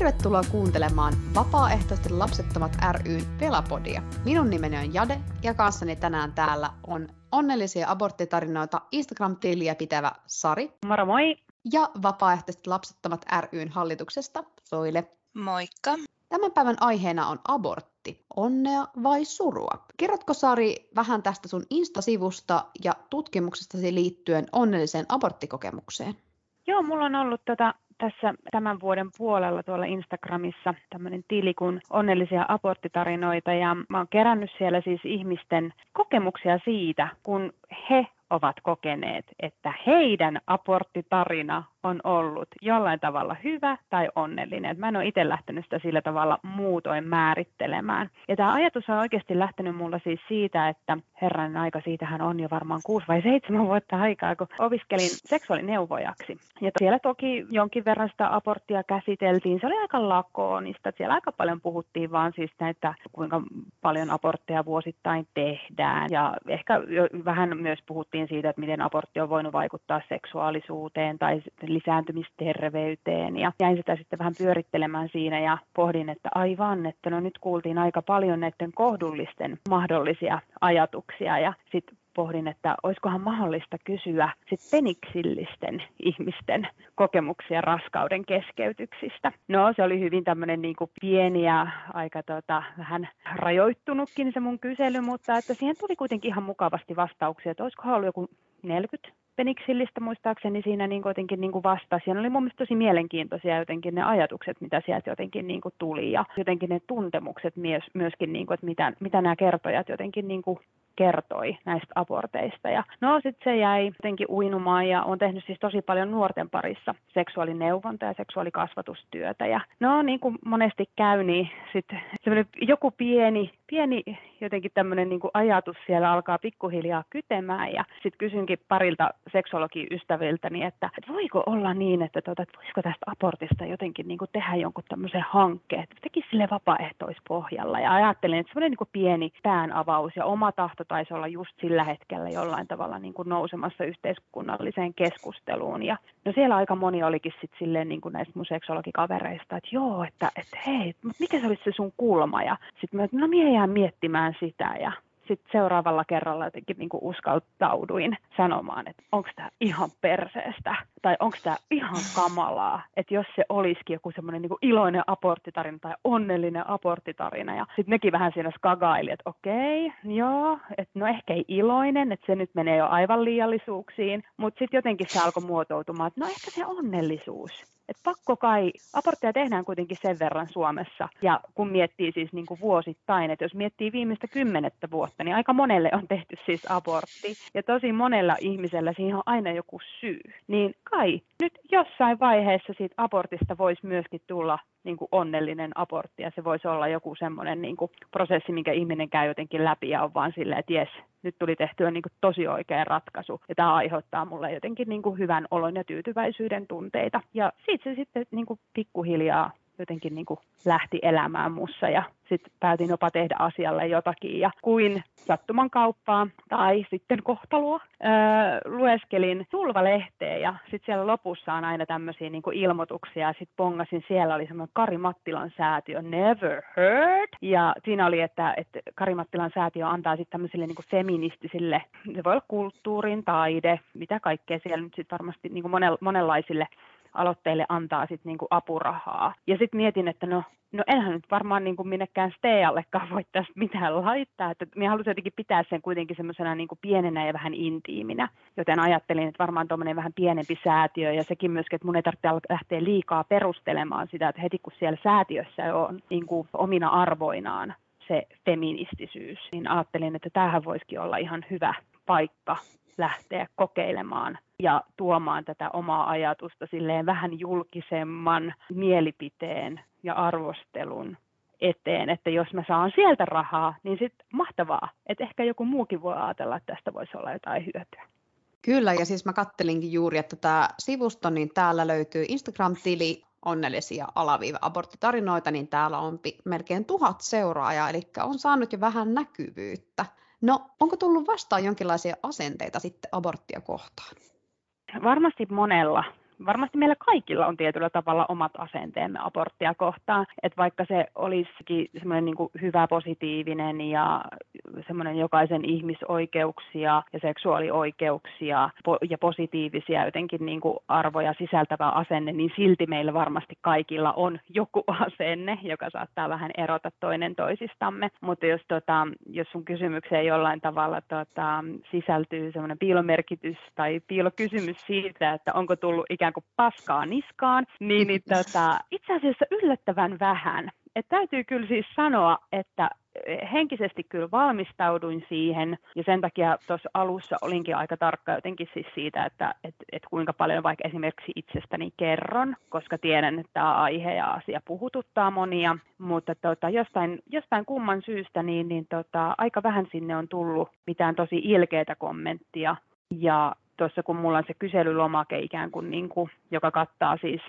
Tervetuloa kuuntelemaan Vapaaehtoisten lapsettomat ryn Pelapodia. Minun nimeni on Jade ja kanssani tänään täällä on onnellisia aborttitarinoita Instagram-tiliä pitävä Sari. Moro moi! Ja Vapaaehtoiset lapsettomat ryn hallituksesta Soile. Moikka! Tämän päivän aiheena on abortti. Onnea vai surua? Kerrotko Sari vähän tästä sun Insta-sivusta ja tutkimuksestasi liittyen onnelliseen aborttikokemukseen? Joo, mulla on ollut tota tässä tämän vuoden puolella tuolla Instagramissa tämmöinen tili kuin onnellisia aborttitarinoita ja mä oon kerännyt siellä siis ihmisten kokemuksia siitä, kun he ovat kokeneet, että heidän aborttitarina on ollut jollain tavalla hyvä tai onnellinen. Mä en ole itse lähtenyt sitä sillä tavalla muutoin määrittelemään. Ja tämä ajatus on oikeasti lähtenyt mulla siis siitä, että herran aika, siitähän on jo varmaan kuusi vai seitsemän vuotta aikaa, kun opiskelin seksuaalineuvojaksi. Ja siellä toki jonkin verran sitä aborttia käsiteltiin. Se oli aika lakoonista. Siellä aika paljon puhuttiin vaan siis näitä, kuinka paljon abortteja vuosittain tehdään. Ja ehkä vähän myös puhuttiin siitä, että miten abortti on voinut vaikuttaa seksuaalisuuteen tai lisääntymisterveyteen ja jäin sitä sitten vähän pyörittelemään siinä ja pohdin, että aivan, että no nyt kuultiin aika paljon näiden kohdullisten mahdollisia ajatuksia ja sitten pohdin, että olisikohan mahdollista kysyä sit peniksillisten ihmisten kokemuksia raskauden keskeytyksistä. No se oli hyvin tämmöinen niin pieni ja aika tota, vähän rajoittunutkin se mun kysely, mutta että siihen tuli kuitenkin ihan mukavasti vastauksia, että olisikohan ollut joku 40 peniksillistä muistaakseni siinä niin jotenkin niin kuin vastasi. Ja ne oli mun mielestä tosi mielenkiintoisia jotenkin ne ajatukset, mitä sieltä jotenkin niin kuin tuli ja jotenkin ne tuntemukset myös, myöskin, niin kuin, että mitä, mitä nämä kertojat jotenkin niin kuin kertoi näistä aborteista. Ja no sitten se jäi jotenkin uinumaan ja on tehnyt siis tosi paljon nuorten parissa seksuaalineuvonta ja seksuaalikasvatustyötä. Ja no niin kuin monesti käy, niin sitten joku pieni, pieni jotenkin tämmöinen niin ajatus siellä alkaa pikkuhiljaa kytemään ja sitten kysynkin parilta seksologiystäviltäni, että, että voiko olla niin, että, tuota, että voisiko tästä abortista jotenkin niin kuin tehdä jonkun tämmöisen hankkeen, että tekisi sille vapaaehtoispohjalla ja ajattelin, että semmoinen niin pieni päänavaus ja oma tahto taisi olla just sillä hetkellä jollain tavalla niin kuin nousemassa yhteiskunnalliseen keskustuun ja no siellä aika moni olikin sitten silleen niin kuin näistä mun seksologikavereista, että joo, että, että hei, mikä se olisi se sun kulma? Ja sitten mä, no minä jään miettimään sitä. Ja sitten seuraavalla kerralla jotenkin niin kuin uskaltauduin sanomaan, että onko tämä ihan perseestä? Tai onko tämä ihan kamalaa, että jos se olisikin joku semmoinen niin iloinen aborttitarina tai onnellinen aborttitarina ja sitten nekin vähän siinä skagaili, että okei, joo, että no ehkä ei iloinen, että se nyt menee jo aivan liiallisuuksiin, mutta sitten jotenkin se alkoi muotoutumaan, että no ehkä se onnellisuus. Et pakko kai, abortteja tehdään kuitenkin sen verran Suomessa, ja kun miettii siis niin kuin vuosittain, että jos miettii viimeistä kymmenettä vuotta, niin aika monelle on tehty siis abortti, ja tosi monella ihmisellä siihen on aina joku syy. Niin kai nyt jossain vaiheessa siitä abortista voisi myöskin tulla niin kuin onnellinen abortti ja se voisi olla joku semmoinen niin prosessi, minkä ihminen käy jotenkin läpi ja on vaan silleen, että jes, nyt tuli tehtyä niin kuin tosi oikea ratkaisu ja tämä aiheuttaa mulle jotenkin niin kuin hyvän olon ja tyytyväisyyden tunteita. Ja siitä se sitten niin kuin pikkuhiljaa jotenkin niin kuin lähti elämään mussa ja sitten päätin jopa tehdä asialle jotakin ja kuin sattuman kauppaa tai sitten kohtalua. Öö, lueskelin Tulva-lehteen ja sitten siellä lopussa on aina tämmöisiä niin ilmoituksia ja sitten pongasin, siellä oli semmoinen Kari Mattilan säätiö Never Heard ja siinä oli, että, että Kari Mattilan säätiö antaa sitten tämmöisille niin feministisille, se voi olla kulttuurin, taide, mitä kaikkea siellä nyt sitten varmasti niin monenlaisille aloitteille antaa sit niinku apurahaa. Ja sitten mietin, että no, no enhän nyt varmaan niinku minnekään Steallekaan voi tästä mitään laittaa. Että minä halusin jotenkin pitää sen kuitenkin semmoisena niinku pienenä ja vähän intiiminä. Joten ajattelin, että varmaan tuommoinen vähän pienempi säätiö ja sekin myöskin, että mun ei tarvitse lähteä liikaa perustelemaan sitä, että heti kun siellä säätiössä on niinku omina arvoinaan se feministisyys, niin ajattelin, että tämähän voisikin olla ihan hyvä paikka lähteä kokeilemaan ja tuomaan tätä omaa ajatusta silleen vähän julkisemman mielipiteen ja arvostelun eteen, että jos mä saan sieltä rahaa, niin sitten mahtavaa, että ehkä joku muukin voi ajatella, että tästä voisi olla jotain hyötyä. Kyllä, ja siis mä kattelinkin juuri, että tämä sivusto, niin täällä löytyy Instagram-tili onnellisia alaviiva aborttitarinoita, niin täällä on melkein tuhat seuraajaa, eli on saanut jo vähän näkyvyyttä. No, onko tullut vastaan jonkinlaisia asenteita sitten aborttia kohtaan? Varmasti monella varmasti meillä kaikilla on tietyllä tavalla omat asenteemme aborttia kohtaan, että vaikka se olisikin semmoinen niin hyvä, positiivinen ja semmoinen jokaisen ihmisoikeuksia ja seksuaalioikeuksia ja positiivisia jotenkin niin kuin arvoja sisältävä asenne, niin silti meillä varmasti kaikilla on joku asenne, joka saattaa vähän erota toinen toisistamme. Mutta jos, tota, jos sun kysymykseen jollain tavalla tota, sisältyy semmoinen piilomerkitys tai piilokysymys siitä, että onko tullut ikään kuin paskaa niskaan, niin, niin tota, itse asiassa yllättävän vähän. Et täytyy kyllä siis sanoa, että henkisesti kyllä valmistauduin siihen ja sen takia tuossa alussa olinkin aika tarkka jotenkin siis siitä, että et, et kuinka paljon vaikka esimerkiksi itsestäni kerron, koska tiedän, että tämä aihe ja asia puhututtaa monia, mutta tota, jostain, jostain kumman syystä niin, niin tota, aika vähän sinne on tullut mitään tosi ilkeitä kommenttia. Ja tuossa kun mulla on se kyselylomake ikään kuin, niin kuin joka kattaa siis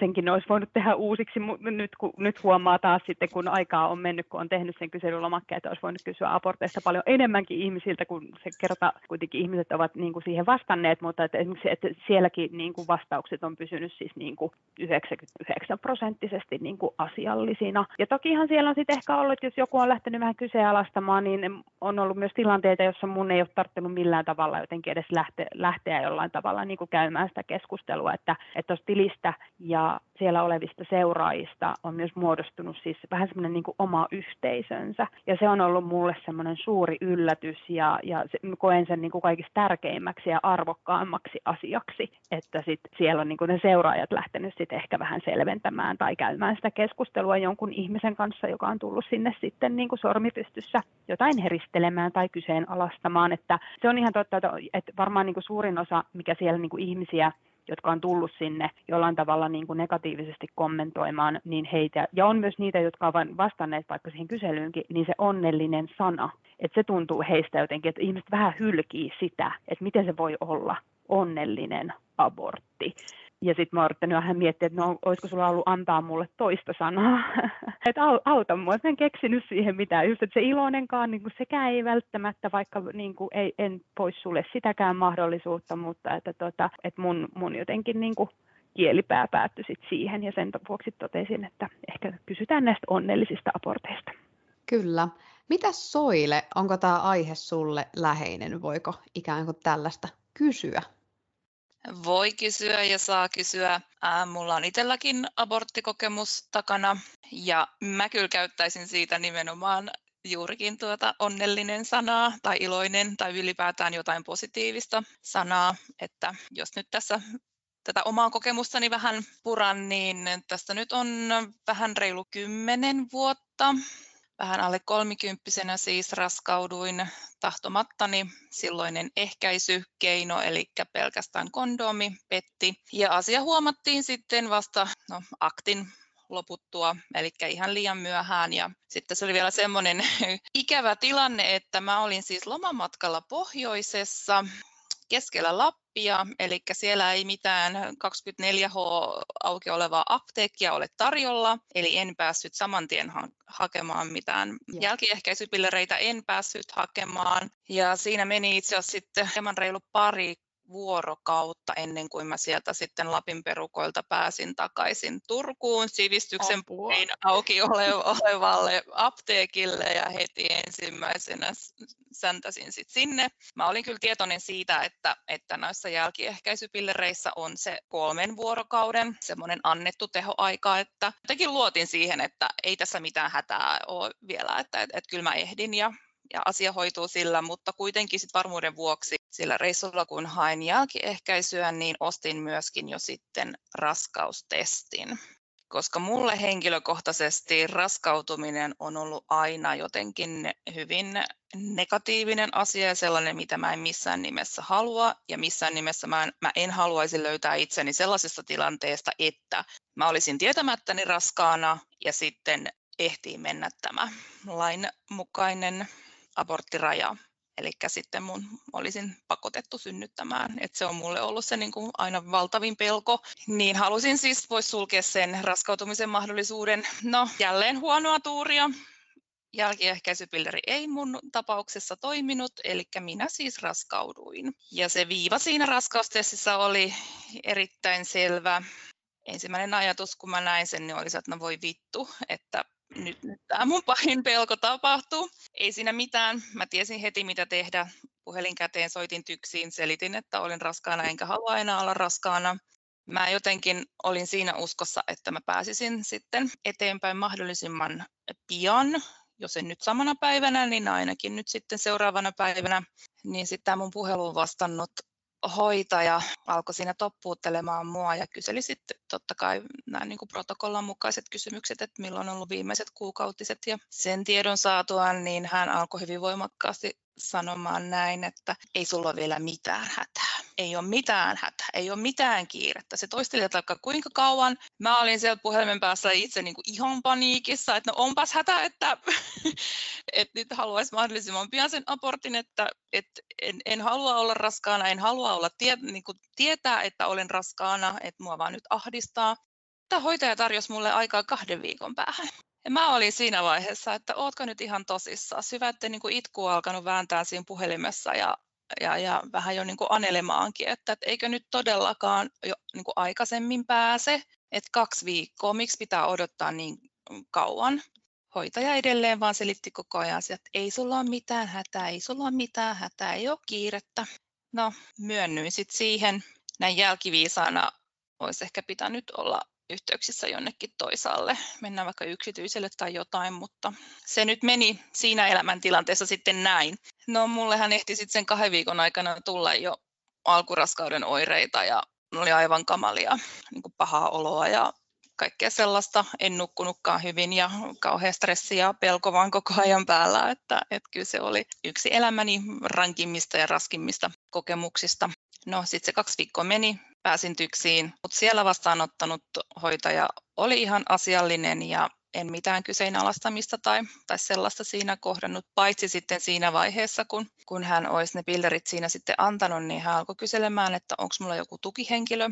senkin olisi voinut tehdä uusiksi, mutta nyt, kun, nyt huomaa taas sitten, kun aikaa on mennyt, kun on tehnyt sen kyselylomakkeen, että olisi voinut kysyä aborteista paljon enemmänkin ihmisiltä, kun se kerta kuitenkin ihmiset ovat niin kuin siihen vastanneet, mutta että esimerkiksi että sielläkin niin kuin vastaukset on pysynyt siis niin kuin 99 prosenttisesti niin kuin asiallisina. Ja tokihan siellä on sitten ehkä ollut, että jos joku on lähtenyt vähän kyseenalaistamaan, niin on ollut myös tilanteita, jossa mun ei ole tarttunut millään tavalla jotenkin edes lähteä, lähteä jollain tavalla niin kuin käymään sitä keskustelua, että, että tilistä ja siellä olevista seuraajista on myös muodostunut siis vähän semmoinen niin oma yhteisönsä. Ja se on ollut mulle semmoinen suuri yllätys ja, ja se, koen sen niin kuin kaikista tärkeimmäksi ja arvokkaammaksi asiaksi, että sit siellä on niin kuin ne seuraajat lähtenyt sitten ehkä vähän selventämään tai käymään sitä keskustelua jonkun ihmisen kanssa, joka on tullut sinne sitten niin kuin sormipystyssä jotain heristelemään tai kyseenalaistamaan. Että se on ihan totta, että varmaan niin kuin suurin osa, mikä siellä niin kuin ihmisiä jotka on tullut sinne jollain tavalla niin kuin negatiivisesti kommentoimaan, niin heitä, ja on myös niitä, jotka ovat vastanneet vaikka siihen kyselyynkin, niin se onnellinen sana, että se tuntuu heistä jotenkin, että ihmiset vähän hylkii sitä, että miten se voi olla onnellinen abortti. Ja sitten mä oon yrittänyt vähän miettiä, että no, olisiko sulla ollut antaa mulle toista sanaa, että auta mua. Mä en keksinyt siihen mitään. Just, että se iloinenkaan, niin kuin sekään ei välttämättä, vaikka niin kuin, ei, en pois sulle sitäkään mahdollisuutta, mutta että, tota, että mun, mun jotenkin niin kuin, kielipää päättyi sit siihen ja sen vuoksi totesin, että ehkä kysytään näistä onnellisista aborteista. Kyllä. Mitä Soile, onko tämä aihe sulle läheinen? Voiko ikään kuin tällaista kysyä? Voi kysyä ja saa kysyä. Ää, mulla on itselläkin aborttikokemus takana ja mä kyllä käyttäisin siitä nimenomaan juurikin tuota onnellinen sanaa tai iloinen tai ylipäätään jotain positiivista sanaa, että jos nyt tässä tätä omaa kokemustani vähän puran, niin tästä nyt on vähän reilu kymmenen vuotta vähän alle kolmikymppisenä siis raskauduin tahtomattani. Silloinen ehkäisykeino, eli pelkästään kondomi, petti. Ja asia huomattiin sitten vasta no, aktin loputtua, eli ihan liian myöhään. Ja sitten se oli vielä semmoinen ikävä tilanne, että mä olin siis lomamatkalla pohjoisessa keskellä Lappia, eli siellä ei mitään 24H auki olevaa apteekkia ole tarjolla, eli en päässyt saman tien ha- hakemaan mitään ja. jälkiehkäisypillereitä, en päässyt hakemaan. Ja siinä meni itse asiassa sitten hieman reilu pari vuorokautta ennen kuin mä sieltä sitten Lapin perukoilta pääsin takaisin Turkuun sivistyksen puolin auki olevalle apteekille ja heti ensimmäisenä säntäsin sit sinne. Mä olin kyllä tietoinen siitä, että, että näissä jälkiehkäisypillereissä on se kolmen vuorokauden semmoinen annettu tehoaika, että jotenkin luotin siihen, että ei tässä mitään hätää ole vielä, että, että, että kyllä mä ehdin ja ja asia hoituu sillä, mutta kuitenkin sit varmuuden vuoksi sillä reissulla, kun hain jälkiehkäisyä, niin ostin myöskin jo sitten raskaustestin. Koska mulle henkilökohtaisesti raskautuminen on ollut aina jotenkin hyvin negatiivinen asia ja sellainen, mitä mä en missään nimessä halua. Ja missään nimessä mä en, mä en haluaisi löytää itseni sellaisesta tilanteesta, että mä olisin tietämättäni raskaana ja sitten ehtii mennä tämä lainmukainen aborttiraja. Eli sitten mun olisin pakotettu synnyttämään. Et se on mulle ollut se niin kuin aina valtavin pelko. Niin halusin siis pois sulkea sen raskautumisen mahdollisuuden. No, jälleen huonoa tuuria. jälkiehkäisypilleri ei mun tapauksessa toiminut, eli minä siis raskauduin. Ja se viiva siinä raskaustestissä oli erittäin selvä. Ensimmäinen ajatus, kun mä näin sen, niin oli se, että no voi vittu, että nyt, nyt tämä mun pahin pelko tapahtuu. Ei siinä mitään. Mä tiesin heti, mitä tehdä. Puhelin käteen soitin tyksiin, selitin, että olin raskaana enkä halua enää olla raskaana. Mä jotenkin olin siinä uskossa, että mä pääsisin sitten eteenpäin mahdollisimman pian, jos en nyt samana päivänä, niin ainakin nyt sitten seuraavana päivänä. Niin sitten tämä mun puheluun vastannut hoitaja alkoi siinä toppuuttelemaan mua ja kyseli sitten totta kai nämä niin protokollan mukaiset kysymykset, että milloin on ollut viimeiset kuukautiset ja sen tiedon saatuaan, niin hän alkoi hyvin voimakkaasti sanomaan näin, että ei sulla ole vielä mitään hätää. Ei ole mitään hätää, ei ole mitään kiirettä. Se toisteli vaikka kuinka kauan. Mä olin siellä puhelimen päässä itse niin kuin ihan paniikissa, että no onpas hätä, että, että nyt haluaisi mahdollisimman pian sen abortin, että, että en, en halua olla raskaana, en halua olla tie, niin kuin tietää, että olen raskaana, että mua vaan nyt ahdistaa. Tämä hoitaja tarjosi mulle aikaa kahden viikon päähän. Ja mä olin siinä vaiheessa, että ootko nyt ihan tosissaan. Syvätte niin kuin itku alkanut vääntää siinä puhelimessa ja, ja, ja vähän jo niin kuin anelemaankin, että, että eikö nyt todellakaan jo niin kuin aikaisemmin pääse, että kaksi viikkoa, miksi pitää odottaa niin kauan. Hoitaja edelleen vaan selitti koko ajan, että ei sulla ole mitään hätää, ei sulla ole mitään hätää, ei ole kiirettä. No, myönnyin sitten siihen. Näin jälkiviisaana olisi ehkä pitänyt olla yhteyksissä jonnekin toisaalle, mennään vaikka yksityiselle tai jotain, mutta se nyt meni siinä elämäntilanteessa sitten näin. No mullehan ehti sitten sen kahden viikon aikana tulla jo alkuraskauden oireita ja oli aivan kamalia, niin kuin pahaa oloa ja kaikkea sellaista. En nukkunutkaan hyvin ja kauhean stressi ja pelko vaan koko ajan päällä, että, että kyllä se oli yksi elämäni rankimmista ja raskimmista kokemuksista. No sitten se kaksi viikkoa meni, pääsin tyksiin, mutta siellä vastaanottanut hoitaja oli ihan asiallinen ja en mitään kyseenalaistamista tai, tai sellaista siinä kohdannut, paitsi sitten siinä vaiheessa, kun, kun hän olisi ne pillerit siinä sitten antanut, niin hän alkoi kyselemään, että onko mulla joku tukihenkilö,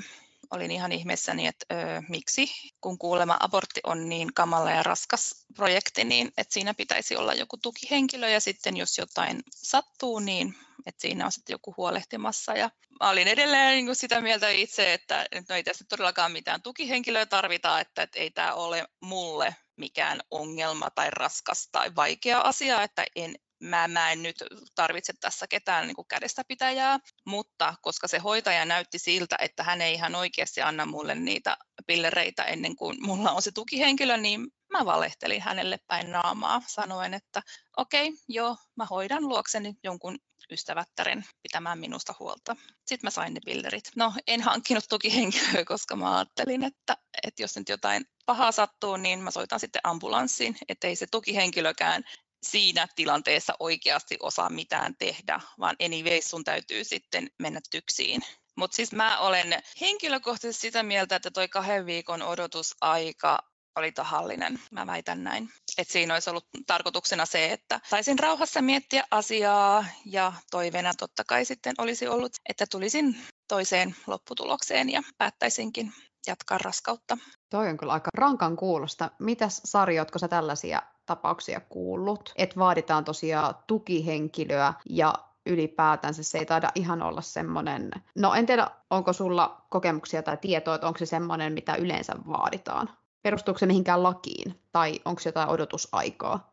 olin ihan ihmeessäni, että ö, miksi, kun kuulema abortti on niin kamala ja raskas projekti, niin että siinä pitäisi olla joku tukihenkilö ja sitten jos jotain sattuu, niin että siinä on sitten joku huolehtimassa. Ja mä olin edelleen niin kuin sitä mieltä itse, että, että no ei tässä todellakaan mitään tukihenkilöä tarvita, että, että ei tämä ole mulle mikään ongelma tai raskas tai vaikea asia, että en, mä, mä en nyt tarvitse tässä ketään niin kädestä pitäjää, mutta koska se hoitaja näytti siltä, että hän ei ihan oikeasti anna mulle niitä pillereitä ennen kuin mulla on se tukihenkilö, niin mä valehtelin hänelle päin naamaa sanoen, että okei, okay, joo, mä hoidan luokseni jonkun ystävättären pitämään minusta huolta. Sitten mä sain ne pillerit. No, en hankkinut tukihenkilöä, koska mä ajattelin, että, että jos nyt jotain pahaa sattuu, niin mä soitan sitten ambulanssiin, ettei se tukihenkilökään siinä tilanteessa oikeasti osaa mitään tehdä, vaan anyways sun täytyy sitten mennä tyksiin. Mutta siis mä olen henkilökohtaisesti sitä mieltä, että toi kahden viikon odotusaika oli tahallinen, mä väitän näin. Et siinä olisi ollut tarkoituksena se, että saisin rauhassa miettiä asiaa ja toiveena totta kai sitten olisi ollut, että tulisin toiseen lopputulokseen ja päättäisinkin jatkaa raskautta. Toi on kyllä aika rankan kuulosta. Mitäs Sari, ootko sä tällaisia tapauksia kuullut? Että vaaditaan tosiaan tukihenkilöä ja ylipäätänsä se ei taida ihan olla semmoinen, no en tiedä, onko sulla kokemuksia tai tietoa, että onko se semmoinen, mitä yleensä vaaditaan? Perustuuko se mihinkään lakiin tai onko jotain odotusaikaa?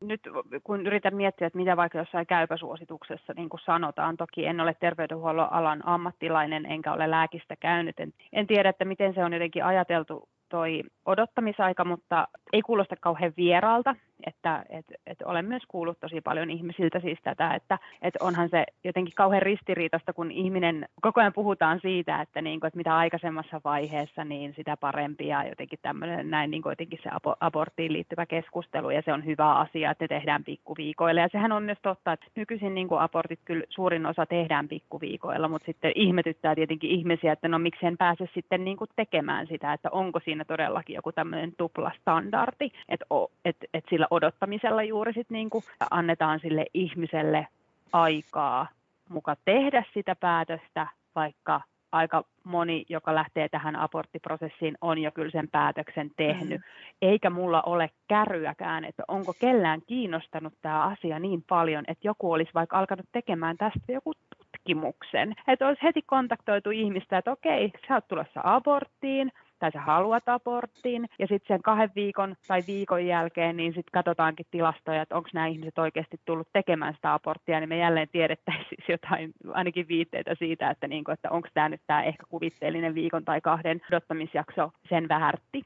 Nyt kun yritän miettiä, että mitä vaikka jossain käypäsuosituksessa niin kuin sanotaan, toki en ole terveydenhuollon alan ammattilainen enkä ole lääkistä käynyt, en, en tiedä, että miten se on jotenkin ajateltu toi odottamisaika, mutta ei kuulosta kauhean vieraalta, että et, et olen myös kuullut tosi paljon ihmisiltä siis tätä, että et onhan se jotenkin kauhean ristiriitasta, kun ihminen, koko ajan puhutaan siitä, että, niin kuin, että mitä aikaisemmassa vaiheessa, niin sitä parempi ja jotenkin tämmöinen näin niin kuin jotenkin se aborttiin liittyvä keskustelu ja se on hyvä asia, että ne tehdään pikkuviikoilla. Ja sehän on myös totta, että nykyisin niin kuin abortit kyllä suurin osa tehdään pikkuviikoilla, mutta sitten ihmetyttää tietenkin ihmisiä, että no miksi en pääse sitten niin kuin tekemään sitä, että onko siinä todellakin joku tämmöinen tupla standardi, että, että, että sillä odottamisella juuri sit niin kuin annetaan sille ihmiselle aikaa muka tehdä sitä päätöstä, vaikka aika moni, joka lähtee tähän aborttiprosessiin, on jo kyllä sen päätöksen tehnyt. Mm. Eikä mulla ole kärryäkään, että onko kellään kiinnostanut tämä asia niin paljon, että joku olisi vaikka alkanut tekemään tästä joku tutkimuksen. Että olisi heti kontaktoitu ihmistä, että okei, sä oot tulossa aborttiin, tai sä haluat aborttiin, ja sitten sen kahden viikon tai viikon jälkeen, niin sitten katsotaankin tilastoja, että onko nämä ihmiset oikeasti tullut tekemään sitä aborttia, niin me jälleen tiedettäisiin jotain, ainakin viitteitä siitä, että, niin kuin, että onko tämä nyt tämä ehkä kuvitteellinen viikon tai kahden odottamisjakso sen väärti.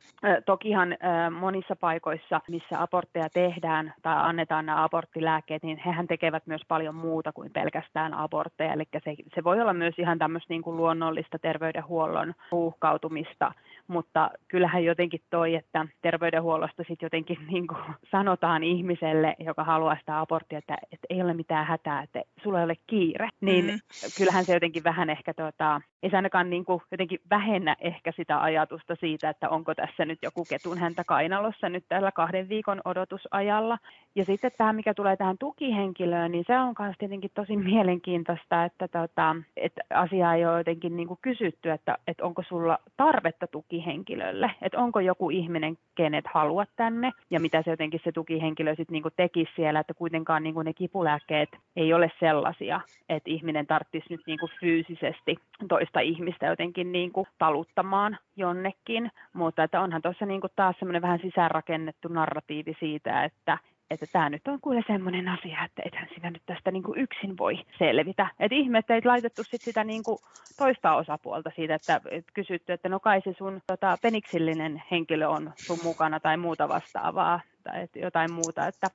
Tokihan monissa paikoissa, missä abortteja tehdään tai annetaan nämä aborttilääkkeet, niin hehän tekevät myös paljon muuta kuin pelkästään abortteja, eli se, se voi olla myös ihan tämmöistä niin kuin luonnollista terveydenhuollon ruuhkautumista, mutta kyllähän jotenkin toi, että terveydenhuollosta sitten jotenkin niin kuin sanotaan ihmiselle, joka haluaa sitä aborttia, että, että ei ole mitään hätää, että sulla ei ole kiire, niin mm. kyllähän se jotenkin vähän ehkä, tota, ei se ainakaan niin kuin jotenkin vähennä ehkä sitä ajatusta siitä, että onko tässä nyt joku ketun häntä kainalossa nyt tällä kahden viikon odotusajalla. Ja sitten tämä, mikä tulee tähän tukihenkilöön, niin se on myös tietenkin tosi mielenkiintoista, että, tota, että asiaa ei ole jotenkin niin kuin kysytty, että, että onko sulla tarvetta tukihenkilölle, että onko joku ihminen, kenet haluat tänne, ja mitä se jotenkin se tukihenkilö sitten niin tekisi siellä, että kuitenkaan niin kuin ne kipulääkkeet ei ole sellaisia, että ihminen tarvitsisi nyt niin kuin fyysisesti toista ihmistä jotenkin niin kuin taluttamaan jonnekin, mutta että onhan tuossa niin kuin taas semmoinen vähän sisäänrakennettu narratiivi siitä, että että tämä nyt on kuule semmoinen asia, että ethän sinä nyt tästä niin kuin yksin voi selvitä. Että ihme, että ei laitettu sit sitä niin kuin toista osapuolta siitä, että et kysytty, että no kai se sun tota, peniksillinen henkilö on sun mukana tai muuta vastaavaa tai jotain muuta. Että,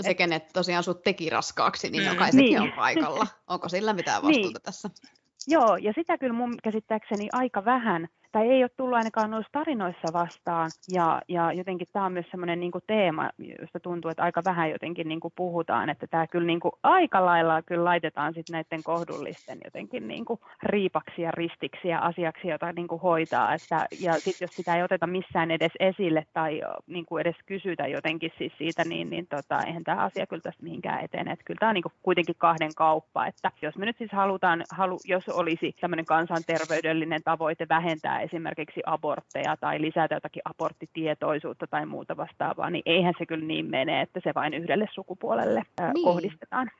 se, et, kenet tosiaan sut teki raskaaksi, niin mm. kai sekin niin. on paikalla. Onko sillä mitään vastuuta niin. tässä? Joo, ja sitä kyllä mun käsittääkseni aika vähän tai ei ole tullut ainakaan noissa tarinoissa vastaan. Ja, ja jotenkin tämä on myös semmoinen niin teema, josta tuntuu, että aika vähän jotenkin niin kuin puhutaan, että tämä kyllä niin kuin aika lailla kyllä laitetaan sitten näiden kohdullisten jotenkin niin kuin riipaksi ja ristiksi ja asiaksi, jota niin kuin hoitaa. Että, ja sitten jos sitä ei oteta missään edes esille tai niin kuin edes kysytä jotenkin siis siitä, niin, niin tota, eihän tämä asia kyllä tästä mihinkään etene. Että kyllä tämä on niin kuin kuitenkin kahden kauppa, että jos me nyt siis halutaan, halu, jos olisi tämmöinen kansanterveydellinen tavoite vähentää esimerkiksi abortteja tai lisätä jotakin aborttitietoisuutta tai muuta vastaavaa, niin eihän se kyllä niin mene, että se vain yhdelle sukupuolelle niin. kohdistetaan.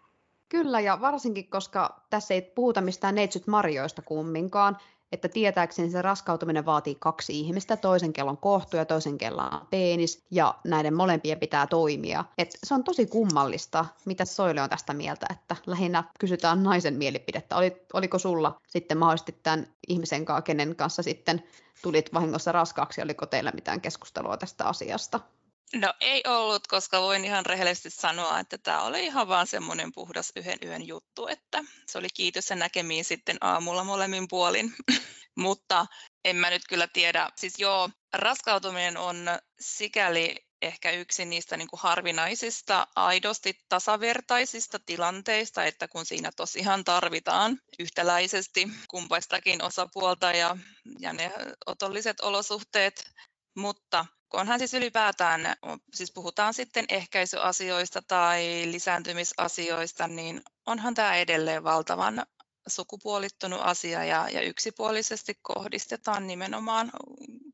Kyllä, ja varsinkin, koska tässä ei puhuta mistään neitsyt marjoista kumminkaan, että tietääkseni se raskautuminen vaatii kaksi ihmistä, toisen kellon kohtu ja toisen kellon penis, ja näiden molempien pitää toimia. Et se on tosi kummallista, mitä Soile on tästä mieltä, että lähinnä kysytään naisen mielipidettä. Oli, oliko sulla sitten mahdollisesti tämän ihmisen kanssa, kenen kanssa sitten tulit vahingossa raskaaksi, oliko teillä mitään keskustelua tästä asiasta? No ei ollut, koska voin ihan rehellisesti sanoa, että tämä oli ihan vaan semmoinen puhdas yhden yön juttu, että se oli kiitos ja näkemiin sitten aamulla molemmin puolin. Mutta en mä nyt kyllä tiedä. Siis joo, raskautuminen on sikäli ehkä yksi niistä niin kuin harvinaisista, aidosti tasavertaisista tilanteista, että kun siinä tosiaan tarvitaan yhtäläisesti kumpaistakin osapuolta ja, ja ne otolliset olosuhteet, mutta onhan siis ylipäätään, siis puhutaan sitten ehkäisyasioista tai lisääntymisasioista, niin onhan tämä edelleen valtavan sukupuolittunut asia ja, ja yksipuolisesti kohdistetaan nimenomaan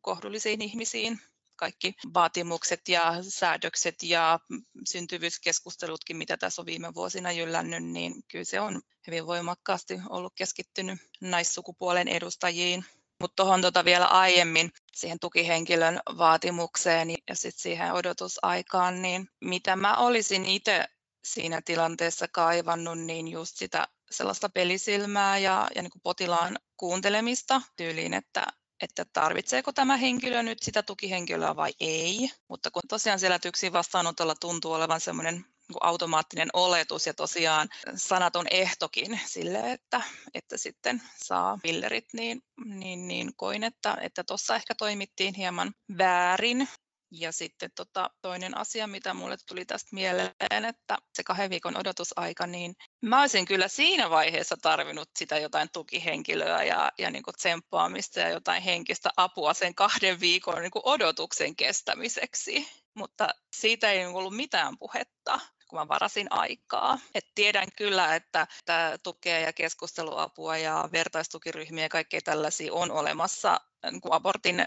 kohdullisiin ihmisiin kaikki vaatimukset ja säädökset ja syntyvyyskeskustelutkin, mitä tässä on viime vuosina jyllännyt, niin kyllä se on hyvin voimakkaasti ollut keskittynyt naissukupuolen edustajiin. Mutta tuohon tuota vielä aiemmin siihen tukihenkilön vaatimukseen ja sitten siihen odotusaikaan, niin mitä mä olisin itse siinä tilanteessa kaivannut, niin just sitä sellaista pelisilmää ja, ja niin potilaan kuuntelemista tyyliin, että, että tarvitseeko tämä henkilö nyt sitä tukihenkilöä vai ei. Mutta kun tosiaan siellä yksin vastaanotolla tuntuu olevan semmoinen niin automaattinen oletus ja tosiaan sanaton ehtokin sille, että, että sitten saa pillerit, niin, niin, niin koin, että tuossa että ehkä toimittiin hieman väärin. Ja sitten tota, toinen asia, mitä mulle tuli tästä mieleen, että se kahden viikon odotusaika, niin mä olisin kyllä siinä vaiheessa tarvinnut sitä jotain tukihenkilöä ja, ja niin kuin tsemppaamista ja jotain henkistä apua sen kahden viikon niin kuin odotuksen kestämiseksi. mutta siitä ei ollut mitään puhetta kun mä varasin aikaa. Et tiedän kyllä, että tämä tukea ja keskusteluapua ja vertaistukiryhmiä ja kaikkea tällaisia on olemassa niin abortin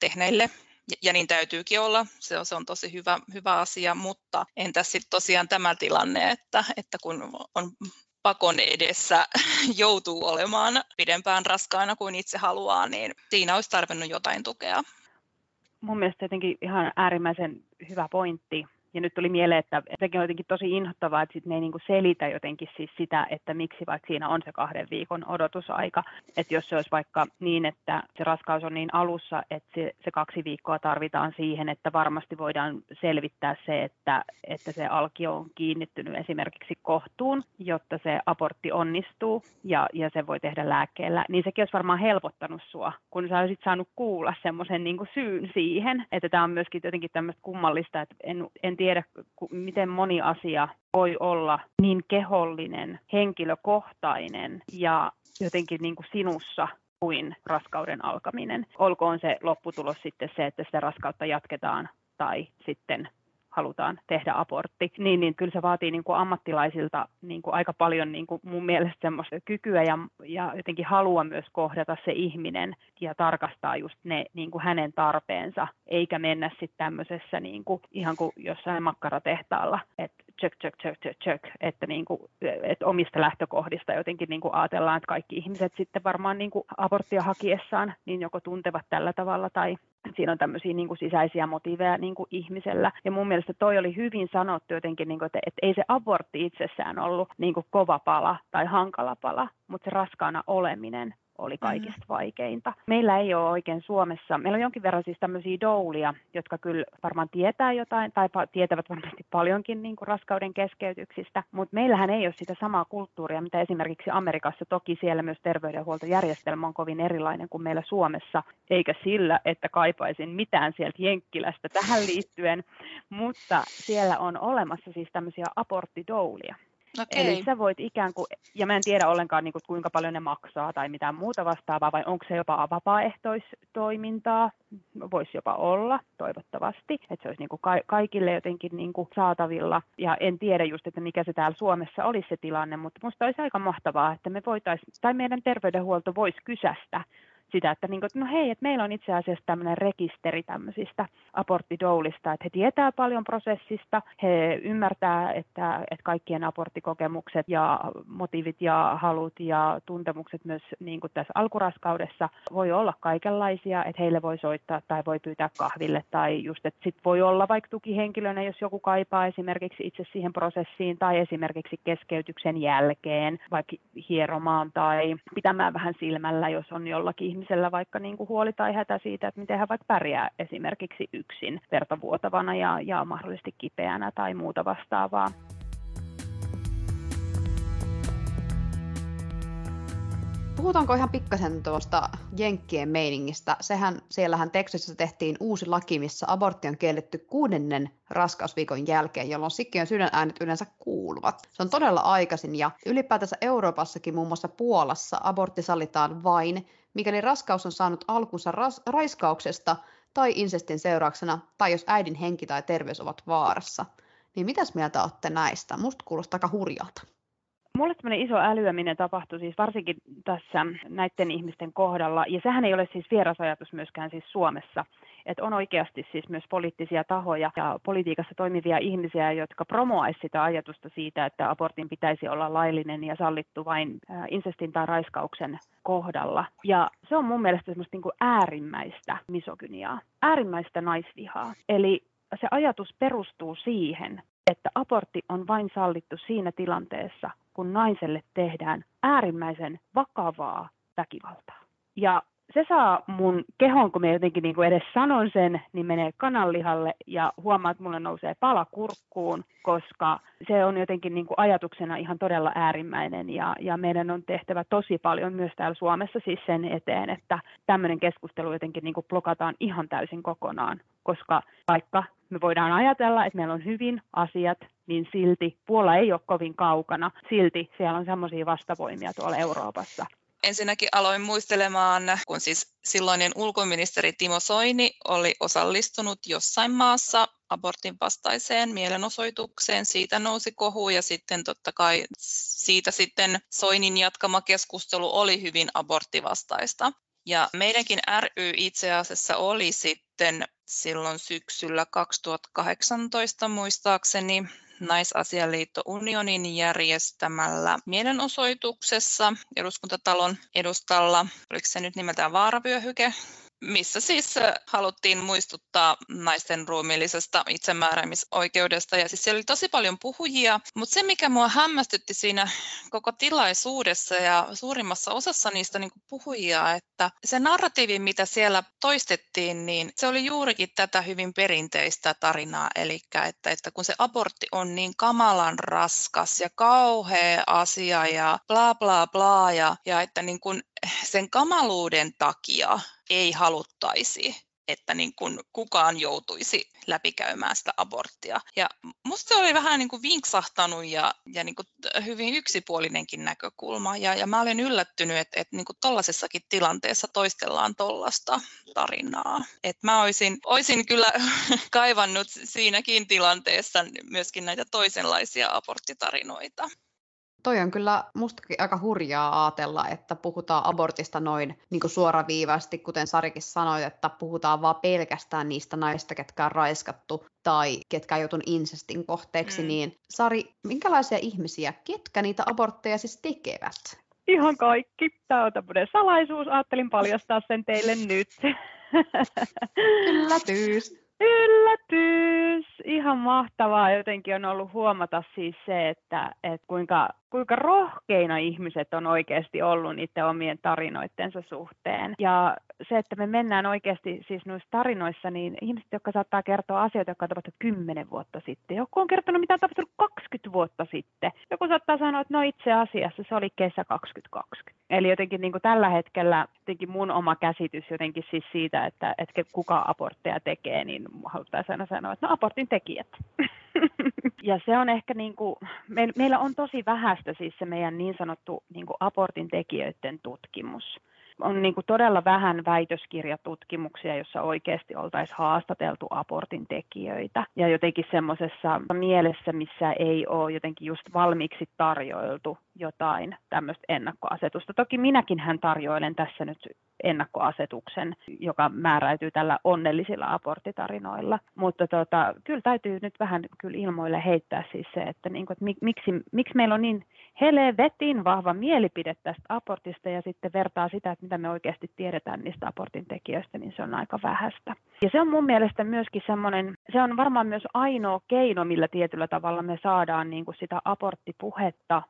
tehneille ja niin täytyykin olla, se on, se on tosi hyvä, hyvä asia, mutta entäs sitten tosiaan tämä tilanne, että, että kun on pakon edessä joutuu olemaan pidempään raskaana kuin itse haluaa, niin siinä olisi tarvinnut jotain tukea. Mun mielestä jotenkin ihan äärimmäisen hyvä pointti ja nyt tuli mieleen, että sekin on jotenkin tosi inhottavaa, että sit ne ei niin selitä jotenkin siis sitä, että miksi vaikka siinä on se kahden viikon odotusaika. Että jos se olisi vaikka niin, että se raskaus on niin alussa, että se, se kaksi viikkoa tarvitaan siihen, että varmasti voidaan selvittää se, että, että se alkio on kiinnittynyt esimerkiksi kohtuun, jotta se abortti onnistuu ja, ja se voi tehdä lääkkeellä, niin sekin olisi varmaan helpottanut sua, kun sä olisit saanut kuulla semmoisen niin syyn siihen, että tämä on myöskin jotenkin tämmöistä kummallista, että en, en tiedä, miten moni asia voi olla niin kehollinen, henkilökohtainen ja jotenkin niin kuin sinussa kuin raskauden alkaminen. Olkoon se lopputulos sitten se, että sitä raskautta jatketaan tai sitten halutaan tehdä abortti, niin, niin kyllä se vaatii niin kuin ammattilaisilta niin kuin aika paljon niin kuin mun mielestä semmoista kykyä ja, ja jotenkin halua myös kohdata se ihminen ja tarkastaa just ne niin kuin hänen tarpeensa, eikä mennä sitten tämmöisessä niin kuin, ihan kuin jossain makkaratehtaalla, että check, check, check, check, check, että, niin kuin, että omista lähtökohdista jotenkin niin kuin ajatellaan, että kaikki ihmiset sitten varmaan niin kuin aborttia hakiessaan niin joko tuntevat tällä tavalla tai siinä on tämmöisiä niin kuin sisäisiä motiiveja niin kuin ihmisellä. Ja mun mielestä toi oli hyvin sanottu jotenkin, niin kuin, että, että ei se abortti itsessään ollut niin kuin kova pala tai hankala pala, mutta se raskaana oleminen oli mm. kaikista mm. vaikeinta. Meillä ei ole oikein Suomessa, meillä on jonkin verran siis tämmöisiä doulia, jotka kyllä varmaan tietää jotain, tai tietävät varmasti paljonkin niin kuin raskauden keskeytyksistä, mutta meillähän ei ole sitä samaa kulttuuria, mitä esimerkiksi Amerikassa. Toki siellä myös terveydenhuoltojärjestelmä on kovin erilainen kuin meillä Suomessa, eikä sillä, että kaipaisin mitään sieltä Jenkkilästä tähän liittyen, mutta siellä on olemassa siis tämmöisiä aborttidoulia. Okay. Eli sä voit ikään kuin, ja mä en tiedä ollenkaan niin kuin, kuinka paljon ne maksaa tai mitään muuta vastaavaa, vai onko se jopa vapaaehtoistoimintaa, voisi jopa olla, toivottavasti, että se olisi niin kuin ka- kaikille jotenkin niin kuin saatavilla, ja en tiedä just, että mikä se täällä Suomessa olisi se tilanne, mutta musta olisi aika mahtavaa, että me voitaisiin, tai meidän terveydenhuolto voisi kysästä sitä, että niin kuin, no hei, että meillä on itse asiassa tämmöinen rekisteri tämmöisistä aborttidoulista, että he tietää paljon prosessista, he ymmärtää, että, että kaikkien aborttikokemukset ja motiivit ja halut ja tuntemukset myös niin kuin tässä alkuraskaudessa voi olla kaikenlaisia, että heille voi soittaa tai voi pyytää kahville tai just, että sit voi olla vaikka tukihenkilönä, jos joku kaipaa esimerkiksi itse siihen prosessiin tai esimerkiksi keskeytyksen jälkeen, vaikka hieromaan tai pitämään vähän silmällä, jos on jollakin ihmisellä vaikka niin kuin huoli tai hätä siitä, että miten hän vaikka pärjää esimerkiksi yksin vertavuotavana ja, ja mahdollisesti kipeänä tai muuta vastaavaa. Puhutaanko ihan pikkasen tuosta Jenkkien meiningistä? Sehän, siellähän Texasissa tehtiin uusi laki, missä abortti on kielletty kuudennen raskausviikon jälkeen, jolloin sikiön sydänäänet yleensä kuuluvat. Se on todella aikaisin ja ylipäätänsä Euroopassakin, muun muassa Puolassa, abortti sallitaan vain, mikäli raskaus on saanut alkunsa ras- raiskauksesta tai insestin seurauksena, tai jos äidin henki tai terveys ovat vaarassa. Niin mitäs mieltä olette näistä? Musta kuulostaa aika hurjalta. Mulle tämmöinen iso älyäminen tapahtui siis varsinkin tässä näiden ihmisten kohdalla, ja sehän ei ole siis vierasajatus myöskään siis Suomessa. Että on oikeasti siis myös poliittisia tahoja ja politiikassa toimivia ihmisiä, jotka promoaisivat sitä ajatusta siitä, että abortin pitäisi olla laillinen ja sallittu vain insestin tai raiskauksen kohdalla. Ja se on mun mielestä semmoista niin kuin äärimmäistä misogyniaa, äärimmäistä naisvihaa. Eli se ajatus perustuu siihen, että abortti on vain sallittu siinä tilanteessa, kun naiselle tehdään äärimmäisen vakavaa väkivaltaa. Ja se saa mun kehon, kun me jotenkin niin kuin edes sanon sen, niin menee kananlihalle ja huomaa, että mulle nousee pala kurkkuun, koska se on jotenkin niin kuin ajatuksena ihan todella äärimmäinen ja, ja meidän on tehtävä tosi paljon myös täällä Suomessa siis sen eteen, että tämmöinen keskustelu jotenkin niin kuin blokataan ihan täysin kokonaan, koska vaikka me voidaan ajatella, että meillä on hyvin asiat, niin silti Puola ei ole kovin kaukana. Silti siellä on semmoisia vastavoimia tuolla Euroopassa, ensinnäkin aloin muistelemaan, kun siis silloinen ulkoministeri Timo Soini oli osallistunut jossain maassa abortin vastaiseen mielenosoitukseen. Siitä nousi kohu ja sitten totta kai siitä sitten Soinin jatkama keskustelu oli hyvin aborttivastaista. Ja meidänkin ry itse asiassa oli sitten silloin syksyllä 2018 muistaakseni Naisasialiitto Unionin järjestämällä mielenosoituksessa eduskuntatalon edustalla, oliko se nyt nimeltään vaaravyöhyke, missä siis haluttiin muistuttaa naisten ruumiillisesta itsemääräämisoikeudesta. Ja siis siellä oli tosi paljon puhujia, mutta se mikä mua hämmästytti siinä koko tilaisuudessa ja suurimmassa osassa niistä niin puhujia, että se narratiivi, mitä siellä toistettiin, niin se oli juurikin tätä hyvin perinteistä tarinaa, eli että, että kun se abortti on niin kamalan raskas ja kauhea asia ja bla bla bla, ja, ja että niin kuin sen kamaluuden takia ei haluttaisi, että niin kuin kukaan joutuisi läpikäymään sitä aborttia. Ja musta se oli vähän niin kuin vinksahtanut ja, ja niin kuin hyvin yksipuolinenkin näkökulma. Ja, ja mä olen yllättynyt, että, että niin kuin tollaisessakin tilanteessa toistellaan tollasta tarinaa. Et mä olisin, olisin kyllä kaivannut siinäkin tilanteessa myöskin näitä toisenlaisia aborttitarinoita. Toi on kyllä mustakin aika hurjaa ajatella, että puhutaan abortista noin niin kuin suoraviivaisesti, kuten Sarikin sanoi, että puhutaan vaan pelkästään niistä naista, ketkä on raiskattu tai ketkä on joutunut insestin kohteeksi, mm. niin Sari, minkälaisia ihmisiä, ketkä niitä abortteja siis tekevät? Ihan kaikki. Tämä on tämmöinen salaisuus. Ajattelin paljastaa sen teille nyt. Yllätys. Yllätys! Ihan mahtavaa jotenkin on ollut huomata siis se, että, että kuinka kuinka rohkeina ihmiset on oikeasti ollut niiden omien tarinoittensa suhteen. Ja se, että me mennään oikeasti siis noissa tarinoissa, niin ihmiset, jotka saattaa kertoa asioita, jotka on tapahtunut 10 vuotta sitten. Joku on kertonut, mitä on tapahtunut 20 vuotta sitten. Joku saattaa sanoa, että no itse asiassa se oli kesä 2020. Eli jotenkin niin kuin tällä hetkellä jotenkin mun oma käsitys jotenkin siis siitä, että, että kuka abortteja tekee, niin haluttaisiin aina sanoa, että no abortin tekijät. ja se on ehkä, niin kuin, me, meillä on tosi vähäistä siis se meidän niin sanottu niin kuin abortin tekijöiden tutkimus. On niin kuin todella vähän väitöskirjatutkimuksia, jossa oikeasti oltaisiin haastateltu abortin tekijöitä. Ja jotenkin semmoisessa mielessä, missä ei ole jotenkin just valmiiksi tarjoiltu jotain tämmöistä ennakkoasetusta. Toki minäkin hän tarjoilen tässä nyt ennakkoasetuksen, joka määräytyy tällä onnellisilla aborttitarinoilla. Mutta tota, kyllä täytyy nyt vähän kyllä ilmoille heittää siis se, että, niin kuin, että miksi, miksi meillä on niin helvetin vahva mielipide tästä abortista ja sitten vertaa sitä, että mitä me oikeasti tiedetään niistä abortin tekijöistä, niin se on aika vähäistä. Ja se on mun mielestä myöskin semmoinen, se on varmaan myös ainoa keino, millä tietyllä tavalla me saadaan niin kuin sitä aborttipuhetta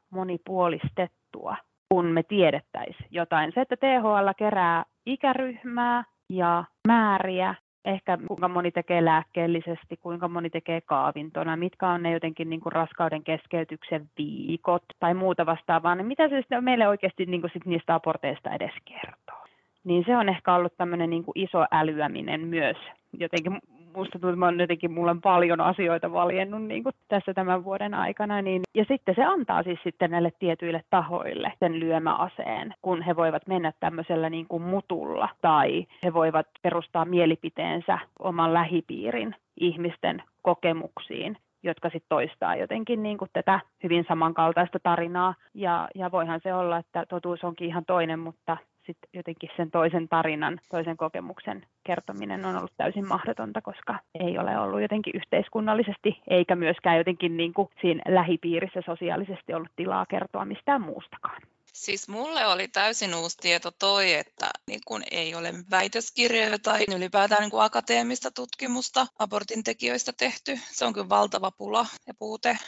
monipuolistettua kun me tiedettäisiin jotain. Se, että THL kerää ikäryhmää ja määriä, ehkä kuinka moni tekee lääkkeellisesti, kuinka moni tekee kaavintona, mitkä on ne jotenkin niin kuin raskauden keskeytyksen viikot tai muuta vastaavaa, niin mitä se sitten meille oikeasti niin kuin sit niistä aporteista edes kertoo. Niin se on ehkä ollut tämmöinen niin iso älyäminen myös jotenkin musta tuntuu, että mä olen jotenkin, mulla on paljon asioita valjennut niin kuin tässä tämän vuoden aikana. Niin, ja sitten se antaa siis sitten näille tietyille tahoille sen lyömäaseen, kun he voivat mennä tämmöisellä niin kuin mutulla tai he voivat perustaa mielipiteensä oman lähipiirin ihmisten kokemuksiin jotka sitten toistaa jotenkin niin kuin tätä hyvin samankaltaista tarinaa. Ja, ja voihan se olla, että totuus onkin ihan toinen, mutta sitten jotenkin sen toisen tarinan, toisen kokemuksen kertominen on ollut täysin mahdotonta, koska ei ole ollut jotenkin yhteiskunnallisesti eikä myöskään jotenkin niin kuin siinä lähipiirissä sosiaalisesti ollut tilaa kertoa mistään muustakaan. Siis mulle oli täysin uusi tieto toi, että niin kun ei ole väitöskirjoja tai ylipäätään niin kuin akateemista tutkimusta abortin tekijöistä tehty. Se on kyllä valtava pula ja puute.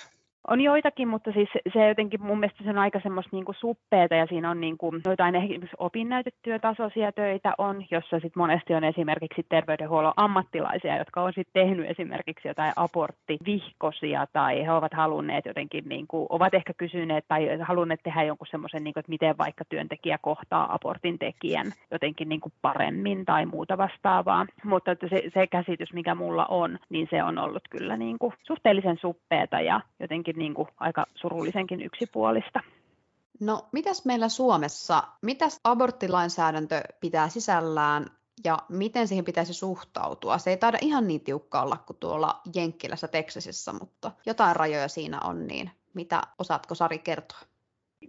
On joitakin, mutta siis se jotenkin mun mielestä se on aika semmoista niin suppeeta ja siinä on niin kuin joitain esimerkiksi opinnäytetyötasoisia töitä on, jossa sitten monesti on esimerkiksi terveydenhuollon ammattilaisia, jotka on sitten tehnyt esimerkiksi jotain aborttivihkosia tai he ovat halunneet jotenkin, niin kuin, ovat ehkä kysyneet tai halunneet tehdä jonkun semmoisen, niin kuin, että miten vaikka työntekijä kohtaa abortin tekijän jotenkin niin kuin paremmin tai muuta vastaavaa. Mutta että se, se käsitys, mikä mulla on, niin se on ollut kyllä niin kuin suhteellisen suppeeta ja jotenkin niin kuin aika surullisenkin yksipuolista. No, mitäs meillä Suomessa, mitäs aborttilainsäädäntö pitää sisällään ja miten siihen pitäisi suhtautua. Se ei taida ihan niin tiukka olla kuin tuolla Jenkkilässä Teksasissa, mutta jotain rajoja siinä on, niin mitä osaatko Sari kertoa?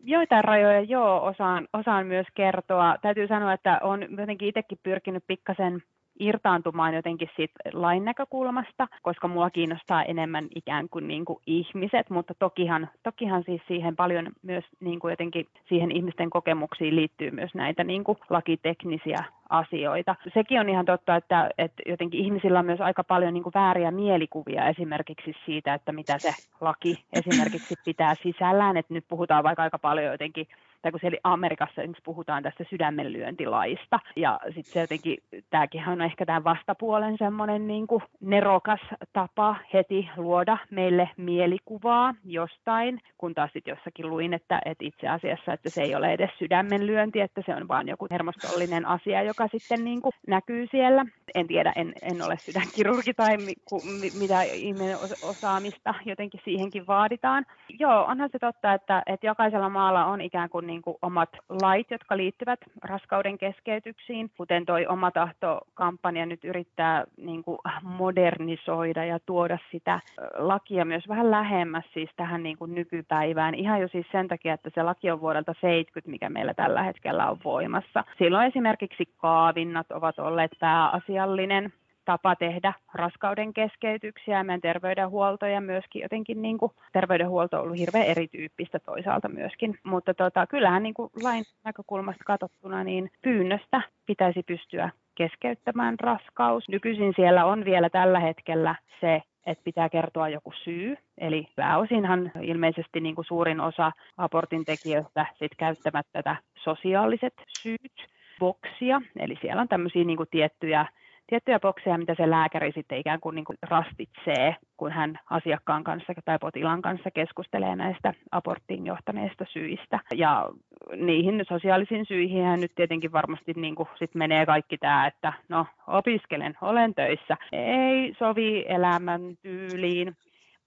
Joitain rajoja joo, osaan, osaan myös kertoa. Täytyy sanoa, että olen jotenkin itsekin pyrkinyt pikkasen irtaantumaan jotenkin siitä lain näkökulmasta, koska mua kiinnostaa enemmän ikään kuin, niin kuin ihmiset, mutta tokihan, tokihan siis siihen paljon myös niin kuin jotenkin siihen ihmisten kokemuksiin liittyy myös näitä niin kuin lakiteknisiä asioita. Sekin on ihan totta, että, että jotenkin ihmisillä on myös aika paljon niin kuin vääriä mielikuvia esimerkiksi siitä, että mitä se laki esimerkiksi pitää sisällään. Että nyt puhutaan vaikka aika paljon jotenkin tai kun siellä Amerikassa esimerkiksi puhutaan tästä sydämenlyöntilaista, ja sitten se jotenkin, tämäkin on ehkä tämä vastapuolen semmoinen niin nerokas tapa heti luoda meille mielikuvaa jostain, kun taas sitten jossakin luin, että, että itse asiassa, että se ei ole edes sydämenlyönti, että se on vaan joku hermostollinen asia, joka sitten niin kuin näkyy siellä. En tiedä, en, en ole sydänkirurgi tai mi, ku, mi, mitä ihminen osaamista jotenkin siihenkin vaaditaan. Joo, onhan se totta, että, että jokaisella maalla on ikään kuin niin kuin omat lait, jotka liittyvät raskauden keskeytyksiin, kuten toi oma tahto-kampanja nyt yrittää niin kuin modernisoida ja tuoda sitä lakia myös vähän lähemmäs siis tähän niin kuin nykypäivään. Ihan jo siis sen takia, että se laki on vuodelta 70, mikä meillä tällä hetkellä on voimassa. Silloin esimerkiksi kaavinnat ovat olleet pääasiallinen tapa tehdä raskauden keskeytyksiä. Meidän terveydenhuolto ja myöskin jotenkin niin kuin, terveydenhuolto on ollut hirveän erityyppistä toisaalta myöskin. Mutta tota, kyllähän niin kuin lain näkökulmasta katsottuna niin pyynnöstä pitäisi pystyä keskeyttämään raskaus. Nykyisin siellä on vielä tällä hetkellä se, että pitää kertoa joku syy. Eli pääosinhan ilmeisesti niin kuin suurin osa abortin tekijöistä sit käyttävät tätä sosiaaliset syyt boksia, eli siellä on tämmöisiä niin tiettyjä tiettyjä bokseja, mitä se lääkäri sitten ikään kuin, niin kuin rastitsee, kun hän asiakkaan kanssa tai potilaan kanssa keskustelee näistä aborttiin johtaneista syistä. Ja niihin sosiaalisiin syihin hän nyt tietenkin varmasti niin kuin sit menee kaikki tämä, että no opiskelen, olen töissä, ei sovi elämän tyyliin,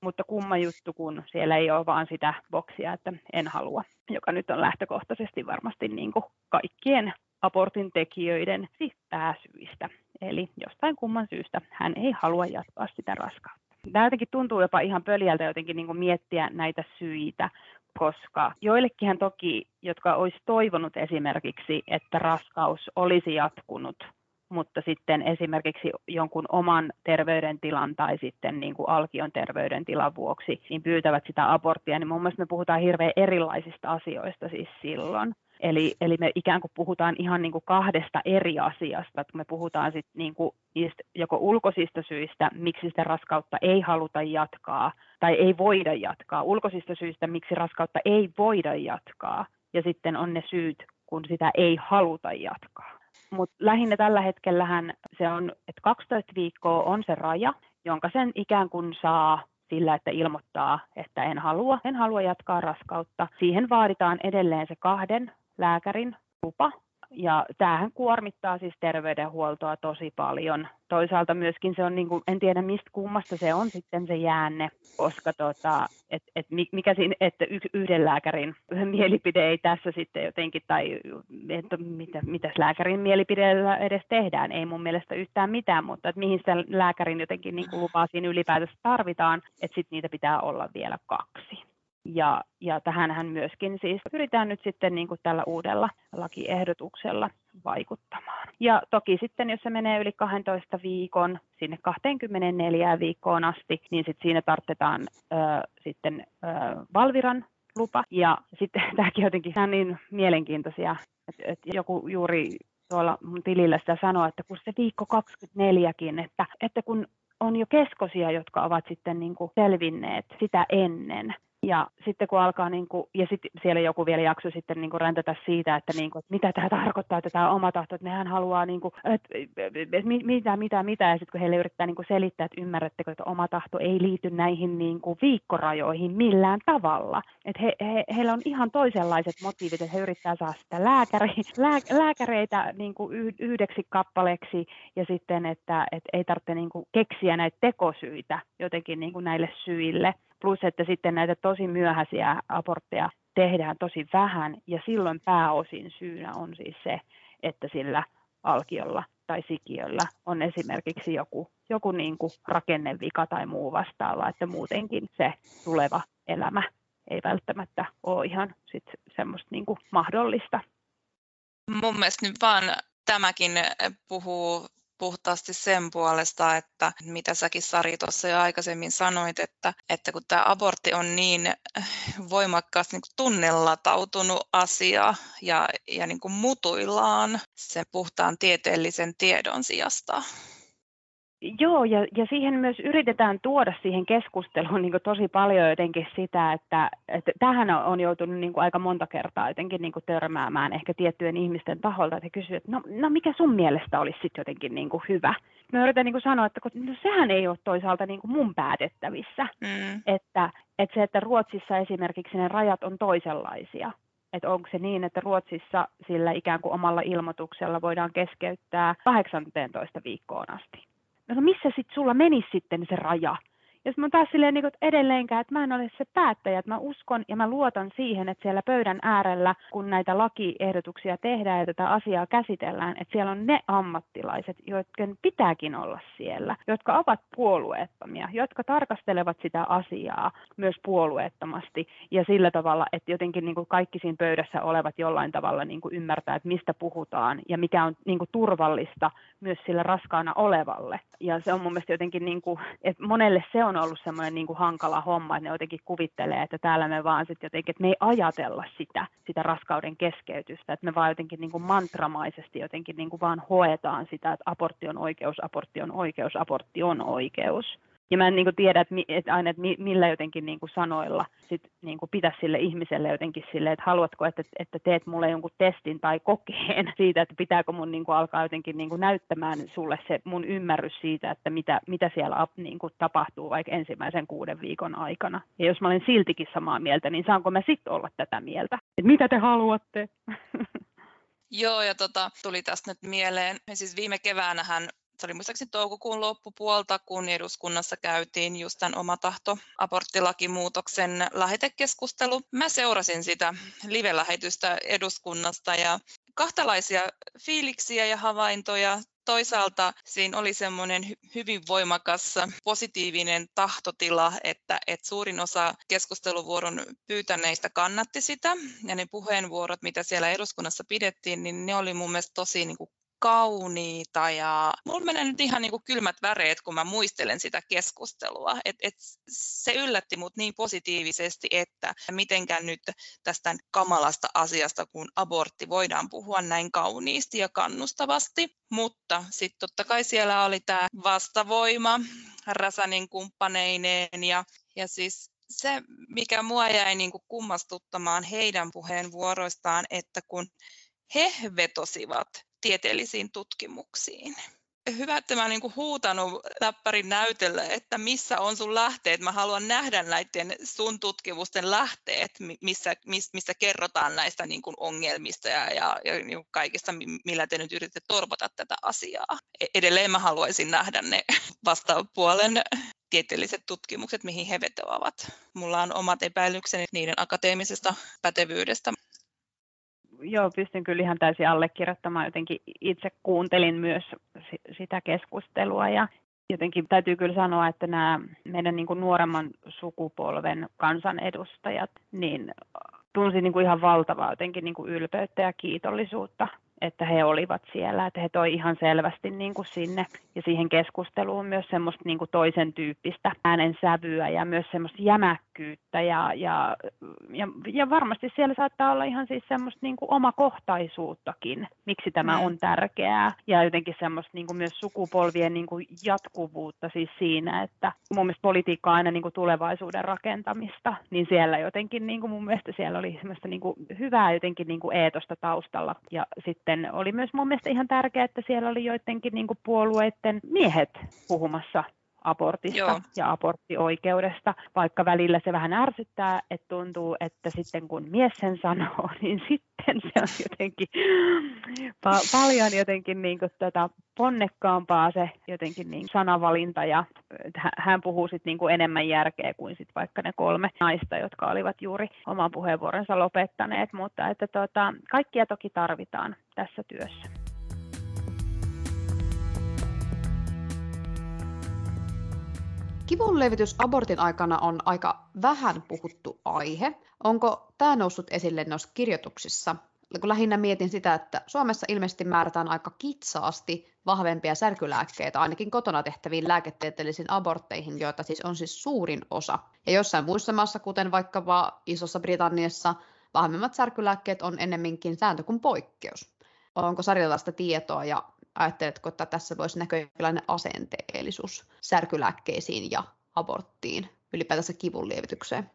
mutta kumma juttu, kun siellä ei ole vaan sitä boksia, että en halua, joka nyt on lähtökohtaisesti varmasti niin kuin kaikkien abortin tekijöiden siis pääsyistä. Eli jostain kumman syystä hän ei halua jatkaa sitä raskautta. Tämä jotenkin tuntuu jopa ihan pöljältä jotenkin niin kuin miettiä näitä syitä, koska joillekin toki, jotka olisi toivonut esimerkiksi, että raskaus olisi jatkunut, mutta sitten esimerkiksi jonkun oman terveydentilan tai sitten niin kuin alkion terveydentilan vuoksi, niin pyytävät sitä aborttia, niin mun mielestä me puhutaan hirveän erilaisista asioista siis silloin. Eli, eli me ikään kuin puhutaan ihan niin kuin kahdesta eri asiasta, että me puhutaan sit niin kuin niistä joko ulkoisista syistä, miksi sitä raskautta ei haluta jatkaa tai ei voida jatkaa, ulkoisista syistä, miksi raskautta ei voida jatkaa, ja sitten on ne syyt, kun sitä ei haluta jatkaa. Mutta lähinnä tällä hetkellähän se on, että 12 viikkoa on se raja, jonka sen ikään kuin saa sillä, että ilmoittaa, että en halua, en halua jatkaa raskautta. Siihen vaaditaan edelleen se kahden lääkärin lupa. Ja tämähän kuormittaa siis terveydenhuoltoa tosi paljon. Toisaalta myöskin se on, niin kuin, en tiedä mistä kummasta se on sitten se jäänne, koska tota, et, et mikä siinä, että yhden lääkärin mielipide ei tässä sitten jotenkin, tai että mitä, mitä lääkärin mielipideellä edes tehdään, ei mun mielestä yhtään mitään, mutta että mihin sitä lääkärin jotenkin niin kuin lupaa siinä ylipäätänsä tarvitaan, että sitten niitä pitää olla vielä kaksi. Ja, ja tähänhän myöskin siis pyritään nyt sitten niin kuin tällä uudella lakiehdotuksella vaikuttamaan. Ja toki sitten, jos se menee yli 12 viikon, sinne 24 viikkoon asti, niin sitten siinä tarvitaan sitten ö, Valviran lupa. Ja sitten tämäkin jotenkin on niin mielenkiintoisia, että, että joku juuri tuolla mun tilillä sitä sanoo, että kun se viikko 24kin, että, että kun on jo keskosia, jotka ovat sitten niin kuin selvinneet sitä ennen, ja sitten kun alkaa, niin kuin, ja sitten siellä joku vielä jakso sitten niin kuin räntätä siitä, että, niin kuin, että mitä tämä tarkoittaa, että tämä oma tahto, että nehän haluaa, niin kuin, että, että mitä, mitä, mitä, ja sitten kun heille yrittää niin kuin selittää, että ymmärrättekö, että oma tahto ei liity näihin niin kuin viikkorajoihin millään tavalla. Että he, he, heillä on ihan toisenlaiset motiivit, että he yrittää saada sitä lääkäri, lää, lääkäreitä niin kuin yhdeksi kappaleeksi, ja sitten, että, että ei tarvitse niin kuin keksiä näitä tekosyitä jotenkin niin kuin näille syille. Plus, että sitten näitä tosi myöhäisiä abortteja tehdään tosi vähän ja silloin pääosin syynä on siis se, että sillä alkiolla tai sikiöllä on esimerkiksi joku, joku niin kuin rakennevika tai muu vastaava, että muutenkin se tuleva elämä ei välttämättä ole ihan sit semmoista niin kuin mahdollista. Mun mielestä nyt vaan tämäkin puhuu puhtaasti sen puolesta, että mitä säkin Sari tuossa jo aikaisemmin sanoit, että, että kun tämä abortti on niin voimakkaasti niin tunnelatautunut asia ja, ja niin kuin mutuillaan sen puhtaan tieteellisen tiedon sijasta, Joo, ja, ja siihen myös yritetään tuoda siihen keskusteluun niin tosi paljon jotenkin sitä, että, että tähän on joutunut niin aika monta kertaa jotenkin niin törmäämään ehkä tiettyjen ihmisten taholta, että he kysyvät, että no, no mikä sun mielestä olisi sitten jotenkin niin hyvä? Mä yritän niin sanoa, että no, sehän ei ole toisaalta niin mun päätettävissä, mm. että, että se, että Ruotsissa esimerkiksi ne rajat on toisenlaisia, että onko se niin, että Ruotsissa sillä ikään kuin omalla ilmoituksella voidaan keskeyttää 18 viikkoon asti no missä sitten sulla menisi sitten se raja? Ja mä taas silleen niin edelleenkään, että mä en ole se päättäjä, että mä uskon ja mä luotan siihen, että siellä pöydän äärellä, kun näitä lakiehdotuksia tehdään ja tätä asiaa käsitellään, että siellä on ne ammattilaiset, joiden pitääkin olla siellä, jotka ovat puolueettomia, jotka tarkastelevat sitä asiaa myös puolueettomasti ja sillä tavalla, että jotenkin niin kuin kaikki siinä pöydässä olevat jollain tavalla niin kuin ymmärtää, että mistä puhutaan ja mikä on niin kuin turvallista myös sillä raskaana olevalle. Ja se on mun mielestä jotenkin, niin kuin, että monelle se on ollut semmoinen niin kuin hankala homma, että ne jotenkin kuvittelee, että täällä me vaan sitten jotenkin, että me ei ajatella sitä, sitä raskauden keskeytystä, että me vaan jotenkin niin kuin mantramaisesti jotenkin niin kuin vaan hoetaan sitä, että abortti on oikeus, abortti on oikeus, abortti on oikeus. Ja mä en niin kuin tiedä, että, että aina, että millä jotenkin niin kuin sanoilla sit niin kuin pitäisi sille ihmiselle jotenkin sille, että haluatko, että, että teet mulle jonkun testin tai kokeen siitä, että pitääkö mun niin kuin alkaa jotenkin niin kuin näyttämään sulle se mun ymmärrys siitä, että mitä, mitä siellä niin kuin tapahtuu vaikka ensimmäisen kuuden viikon aikana. Ja jos mä olen siltikin samaa mieltä, niin saanko mä sitten olla tätä mieltä? Että mitä te haluatte? Joo, ja tota, tuli tästä nyt mieleen. Siis viime keväänähän se oli muistaakseni toukokuun loppupuolta, kun eduskunnassa käytiin just tämän omatahto aborttilakimuutoksen lähetekeskustelu. Mä seurasin sitä live-lähetystä eduskunnasta ja kahtalaisia fiiliksiä ja havaintoja. Toisaalta siinä oli semmoinen hyvin voimakas positiivinen tahtotila, että, että suurin osa keskusteluvuoron pyytäneistä kannatti sitä. Ja ne puheenvuorot, mitä siellä eduskunnassa pidettiin, niin ne oli mun mielestä tosi niin kuin kauniita ja mulla menee nyt ihan niin kuin kylmät väreet, kun mä muistelen sitä keskustelua. Et, et se yllätti mut niin positiivisesti, että mitenkään nyt tästä kamalasta asiasta, kun abortti, voidaan puhua näin kauniisti ja kannustavasti. Mutta sitten totta kai siellä oli tämä vastavoima Räsänin kumppaneineen ja, ja siis se, mikä mua jäi niin kuin kummastuttamaan heidän puheenvuoroistaan, että kun he vetosivat tieteellisiin tutkimuksiin. Hyvä, että mä niin huutanut läppärin näytölle, että missä on sun lähteet. Mä haluan nähdä näiden sun tutkimusten lähteet, missä, missä kerrotaan näistä niin kuin ongelmista ja, ja, ja niin kaikista, millä te nyt yritätte torpata tätä asiaa. E-, edelleen mä haluaisin nähdä ne vastaapuolen tieteelliset tutkimukset, mihin he vetoavat. Mulla on omat epäilykseni niiden akateemisesta pätevyydestä joo, pystyn kyllä ihan täysin allekirjoittamaan. Jotenkin itse kuuntelin myös sitä keskustelua ja jotenkin täytyy kyllä sanoa, että nämä meidän niin kuin nuoremman sukupolven kansanedustajat, niin tunsi niin kuin ihan valtavaa jotenkin niin kuin ylpeyttä ja kiitollisuutta että he olivat siellä, että he toi ihan selvästi niin kuin sinne ja siihen keskusteluun myös semmoista niin kuin toisen tyyppistä äänensävyä ja myös semmoista jämäkkyyttä ja, ja, ja, ja varmasti siellä saattaa olla ihan siis semmoista niin kuin omakohtaisuuttakin, miksi tämä mm. on tärkeää ja jotenkin semmoista niin kuin myös sukupolvien niin kuin jatkuvuutta siis siinä, että mun mielestä politiikka on aina niin kuin tulevaisuuden rakentamista, niin siellä jotenkin niin kuin mun mielestä siellä oli semmoista niin kuin hyvää jotenkin niin kuin eetosta taustalla ja sitten oli myös mun mielestä ihan tärkeää, että siellä oli joidenkin niin puolueiden miehet puhumassa abortista Joo. ja aborttioikeudesta, vaikka välillä se vähän ärsyttää, että tuntuu, että sitten kun mies sen sanoo, niin sitten se on jotenkin pa- paljon jotenkin niin kuin tota ponnekkaampaa se jotenkin niin sanavalinta ja hän puhuu sitten niin kuin enemmän järkeä kuin sit vaikka ne kolme naista, jotka olivat juuri oman puheenvuoronsa lopettaneet, mutta että tota, kaikkia toki tarvitaan tässä työssä. Kivunlevitys abortin aikana on aika vähän puhuttu aihe. Onko tämä noussut esille noissa kirjoituksissa? Kun lähinnä mietin sitä, että Suomessa ilmeisesti määrätään aika kitsaasti vahvempia särkylääkkeitä ainakin kotona tehtäviin lääketieteellisiin abortteihin, joita siis on siis suurin osa. Ja jossain muissa maassa, kuten vaikkapa Isossa Britanniassa, vahvemmat särkylääkkeet on ennemminkin sääntö kuin poikkeus. Onko sarjalaista tietoa ja ajatteletko, että tässä voisi näkyä jonkinlainen asenteellisuus särkylääkkeisiin ja aborttiin, ylipäätänsä kivunlievitykseen?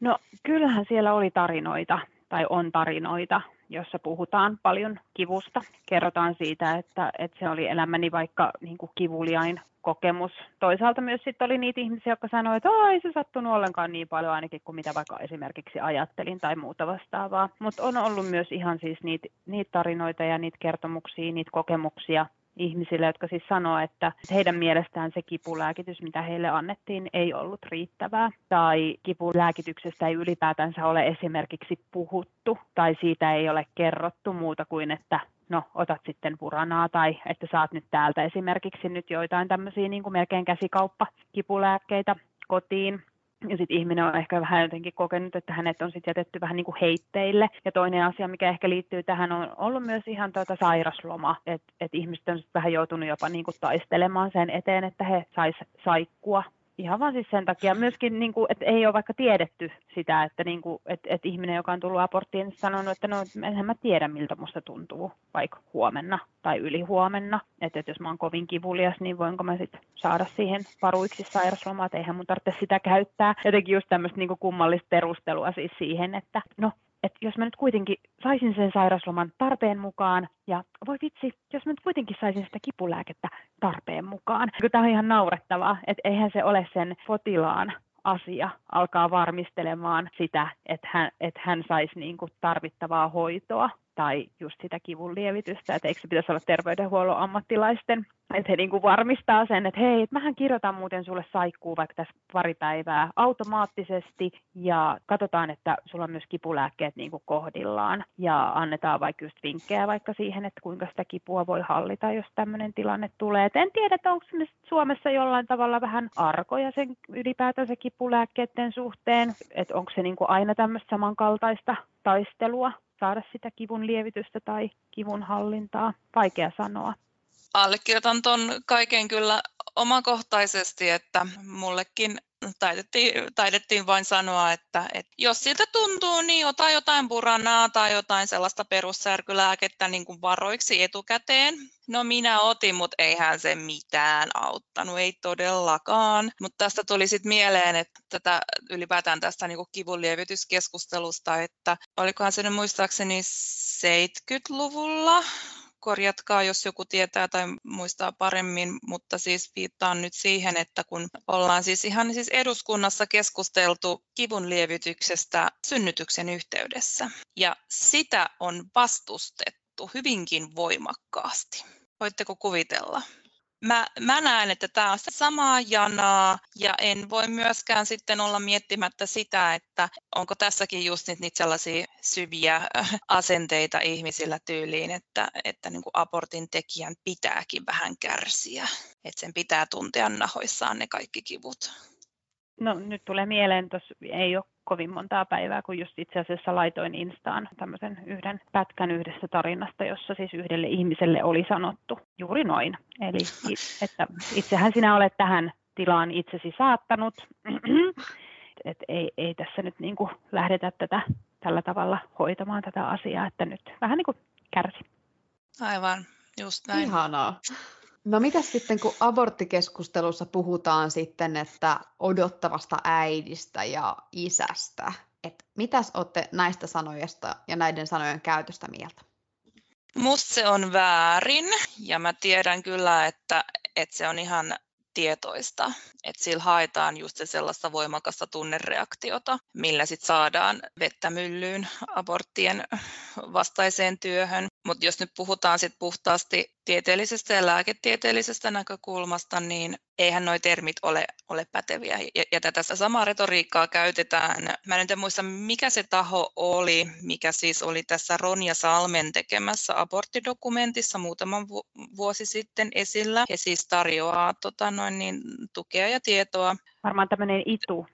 No kyllähän siellä oli tarinoita tai on tarinoita, jossa puhutaan paljon kivusta. Kerrotaan siitä, että, että se oli elämäni vaikka niin kuin kivuliain kokemus. Toisaalta myös sitten oli niitä ihmisiä, jotka sanoivat, että ei se sattunut ollenkaan niin paljon ainakin kuin mitä vaikka esimerkiksi ajattelin tai muuta vastaavaa. Mutta on ollut myös ihan siis niitä, niitä tarinoita ja niitä kertomuksia, niitä kokemuksia, ihmisille, jotka siis sanoo, että heidän mielestään se kipulääkitys, mitä heille annettiin, ei ollut riittävää. Tai kipulääkityksestä ei ylipäätänsä ole esimerkiksi puhuttu tai siitä ei ole kerrottu muuta kuin, että no otat sitten puranaa tai että saat nyt täältä esimerkiksi nyt joitain tämmöisiä niin kuin melkein käsikauppa kipulääkkeitä kotiin ja sitten ihminen on ehkä vähän jotenkin kokenut, että hänet on sitten jätetty vähän niin kuin heitteille. Ja toinen asia, mikä ehkä liittyy tähän, on ollut myös ihan tuota sairasloma. Että et ihmiset on vähän joutunut jopa niin kuin taistelemaan sen eteen, että he sais saikkua ihan vaan siis sen takia myöskin, niin kuin, että ei ole vaikka tiedetty sitä, että, niin kuin, että, että ihminen, joka on tullut aborttiin, niin sanonut, että no enhän mä tiedä, miltä musta tuntuu vaikka huomenna tai ylihuomenna. Että, että jos mä oon kovin kivulias, niin voinko mä sitten saada siihen paruiksi sairaslomaa, että eihän mun tarvitse sitä käyttää. Jotenkin just tämmöistä niin kummallista perustelua siis siihen, että no että jos mä nyt kuitenkin saisin sen sairasloman tarpeen mukaan, ja voi vitsi, jos mä nyt kuitenkin saisin sitä kipulääkettä tarpeen mukaan. Tämä on ihan naurettavaa, että eihän se ole sen potilaan asia alkaa varmistelemaan sitä, että hän, että hän saisi niin kuin tarvittavaa hoitoa tai just sitä kivun lievitystä, että eikö se pitäisi olla terveydenhuollon ammattilaisten että he niin kuin varmistaa sen, että hei, että mähän kirjoitan muuten sulle saikkuu vaikka tässä pari päivää automaattisesti ja katsotaan, että sulla on myös kipulääkkeet niin kuin kohdillaan ja annetaan vaikka just vinkkejä vaikka siihen, että kuinka sitä kipua voi hallita, jos tämmöinen tilanne tulee. Et en tiedä, että onko Suomessa jollain tavalla vähän arkoja sen ylipäätänsä kipulääkkeiden suhteen, että onko se niin kuin aina tämmöistä samankaltaista taistelua saada sitä kivun lievitystä tai kivun hallintaa. Vaikea sanoa allekirjoitan ton kaiken kyllä omakohtaisesti, että mullekin taidettiin, taidettiin vain sanoa, että, että jos siltä tuntuu, niin ota jotain puranaa tai jotain sellaista perussärkylääkettä niin kuin varoiksi etukäteen. No minä otin, mutta eihän se mitään auttanut, ei todellakaan. Mutta tästä tuli sitten mieleen, että tätä ylipäätään tästä niin kivunlievityskeskustelusta, että olikohan se nyt muistaakseni 70-luvulla, korjatkaa, jos joku tietää tai muistaa paremmin, mutta siis viittaan nyt siihen, että kun ollaan siis ihan siis eduskunnassa keskusteltu kivun lievityksestä synnytyksen yhteydessä, ja sitä on vastustettu hyvinkin voimakkaasti. Voitteko kuvitella? Mä, mä näen, että tämä on samaa janaa ja en voi myöskään sitten olla miettimättä sitä, että onko tässäkin just niitä, niitä sellaisia syviä äh, asenteita ihmisillä tyyliin, että, että niin kuin abortin tekijän pitääkin vähän kärsiä, että sen pitää tuntea nahoissaan ne kaikki kivut. No nyt tulee mieleen, tuossa ei ole kovin montaa päivää, kun just itse asiassa laitoin Instaan tämmöisen yhden pätkän yhdestä tarinasta, jossa siis yhdelle ihmiselle oli sanottu juuri noin. Eli että itsehän sinä olet tähän tilaan itsesi saattanut, et ei, ei tässä nyt niin kuin lähdetä tätä tällä tavalla hoitamaan tätä asiaa, että nyt vähän niin kuin kärsi. Aivan, just näin. Ihanaa. No mitä sitten, kun aborttikeskustelussa puhutaan sitten, että odottavasta äidistä ja isästä, että mitäs olette näistä sanoista ja näiden sanojen käytöstä mieltä? Musta se on väärin ja mä tiedän kyllä, että, että se on ihan tietoista, että sillä haetaan just se sellaista voimakasta tunnereaktiota, millä sitten saadaan vettä myllyyn aborttien vastaiseen työhön. Mutta jos nyt puhutaan sit puhtaasti tieteellisestä ja lääketieteellisestä näkökulmasta, niin eihän nuo termit ole, ole päteviä. Ja, ja tätä samaa retoriikkaa käytetään. Mä en muista, mikä se taho oli, mikä siis oli tässä Ronja Salmen tekemässä aborttidokumentissa muutaman vuosi sitten esillä. He siis tarjoaa tota noin, niin, tukea ja tietoa. Varmaan tämmöinen ITU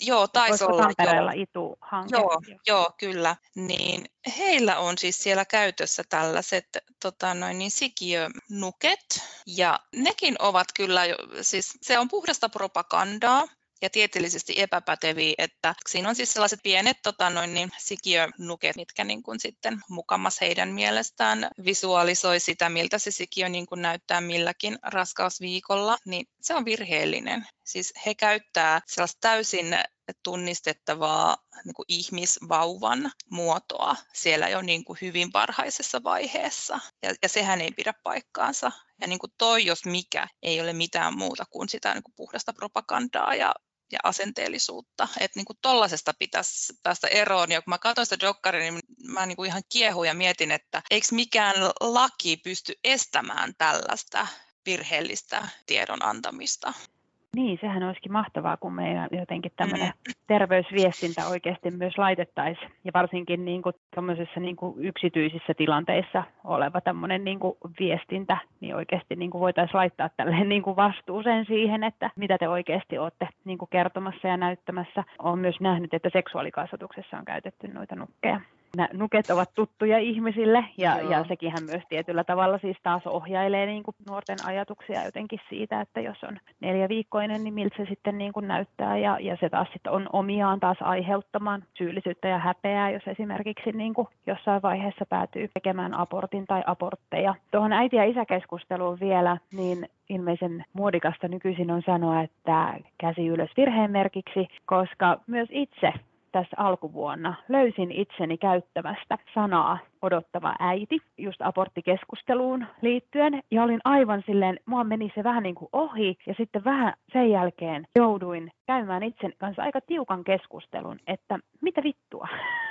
Joo, taisi olla. Tampereella joo. ITU-hanke. Joo, joo, kyllä. Niin heillä on siis siellä käytössä tällaiset tota noin, niin sikiönuket, ja nekin ovat kyllä, siis se on puhdasta propagandaa, ja tieteellisesti epäpäteviä, että siinä on siis sellaiset pienet tota noin, niin, sikiönuket, mitkä niin kuin sitten mukamas heidän mielestään visualisoi sitä, miltä se sikiö niin kuin näyttää milläkin raskausviikolla, niin se on virheellinen. Siis he käyttää sellaista täysin tunnistettavaa niin kuin ihmisvauvan muotoa siellä jo niin kuin hyvin varhaisessa vaiheessa. Ja, ja sehän ei pidä paikkaansa. Ja niin kuin toi, jos mikä, ei ole mitään muuta kuin sitä niin kuin puhdasta propagandaa ja ja asenteellisuutta. Että niin tollaisesta pitäisi päästä eroon. Ja kun mä katsoin sitä dokkaria, niin mä niin kuin ihan kiehun ja mietin, että eikö mikään laki pysty estämään tällaista virheellistä tiedon antamista. Niin, sehän olisikin mahtavaa, kun meidän jotenkin tämmöinen mm. terveysviestintä oikeasti myös laitettaisiin. Ja varsinkin niin kuin niin kuin yksityisissä tilanteissa oleva tämmöinen niin kuin viestintä, niin oikeasti niin kuin voitaisiin laittaa tälleen niin kuin vastuuseen siihen, että mitä te oikeasti olette niin kuin kertomassa ja näyttämässä. Olen myös nähnyt, että seksuaalikasvatuksessa on käytetty noita nukkeja nämä nuket ovat tuttuja ihmisille. Ja, ja sekinhän myös tietyllä tavalla siis taas ohjailee niin kuin nuorten ajatuksia jotenkin siitä, että jos on neljä viikkoinen, niin miltä se sitten niin kuin näyttää. Ja, ja se taas sitten on omiaan taas aiheuttamaan syyllisyyttä ja häpeää, jos esimerkiksi niin kuin jossain vaiheessa päätyy tekemään abortin tai abortteja. Tuohon äiti- ja isäkeskusteluun vielä, niin ilmeisen muodikasta nykyisin on sanoa, että käsi ylös virheen merkiksi, koska myös itse tässä alkuvuonna. Löysin itseni käyttämästä sanaa odottava äiti just aborttikeskusteluun liittyen. Ja olin aivan silleen, mua meni se vähän niin kuin ohi. Ja sitten vähän sen jälkeen jouduin käymään itsen kanssa aika tiukan keskustelun, että mitä vittua,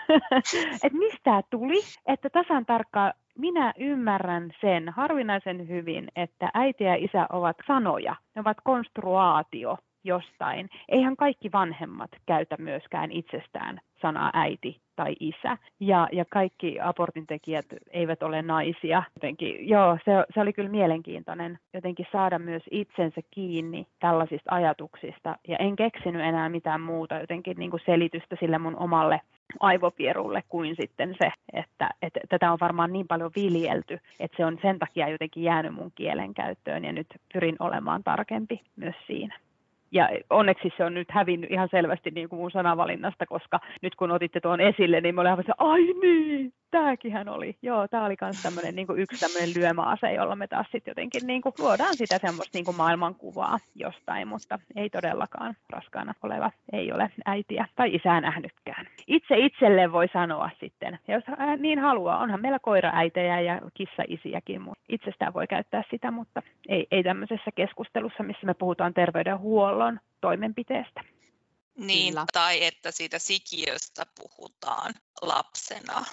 että mistä tuli, että tasan tarkkaan minä ymmärrän sen harvinaisen hyvin, että äiti ja isä ovat sanoja, ne ovat konstruaatio jostain. Eihän kaikki vanhemmat käytä myöskään itsestään sanaa äiti tai isä. Ja, ja kaikki abortintekijät eivät ole naisia. Jotenkin, joo, se, se oli kyllä mielenkiintoinen jotenkin saada myös itsensä kiinni tällaisista ajatuksista. Ja en keksinyt enää mitään muuta jotenkin niin kuin selitystä sille mun omalle aivopierulle kuin sitten se, että, että tätä on varmaan niin paljon viljelty, että se on sen takia jotenkin jäänyt mun kielen käyttöön ja nyt pyrin olemaan tarkempi myös siinä ja onneksi se on nyt hävinnyt ihan selvästi niin kuin mun sanavalinnasta, koska nyt kun otitte tuon esille, niin mä olin aivan ai niin, tämäkin oli. Joo, tämä oli myös tämmöinen niin kuin yksi tämmöinen lyömäase, jolla me taas sitten jotenkin niin kuin luodaan sitä semmoista niin kuin maailmankuvaa jostain, mutta ei todellakaan raskaana oleva, ei ole äitiä tai isää nähnytkään. Itse itselle voi sanoa sitten, ja jos niin haluaa, onhan meillä koiraäitejä ja kissaisiäkin, mutta itsestään voi käyttää sitä, mutta ei, ei tämmöisessä keskustelussa, missä me puhutaan terveydenhuollon toimenpiteestä. Niin, Kyllä. tai että siitä sikiöstä puhutaan lapsena.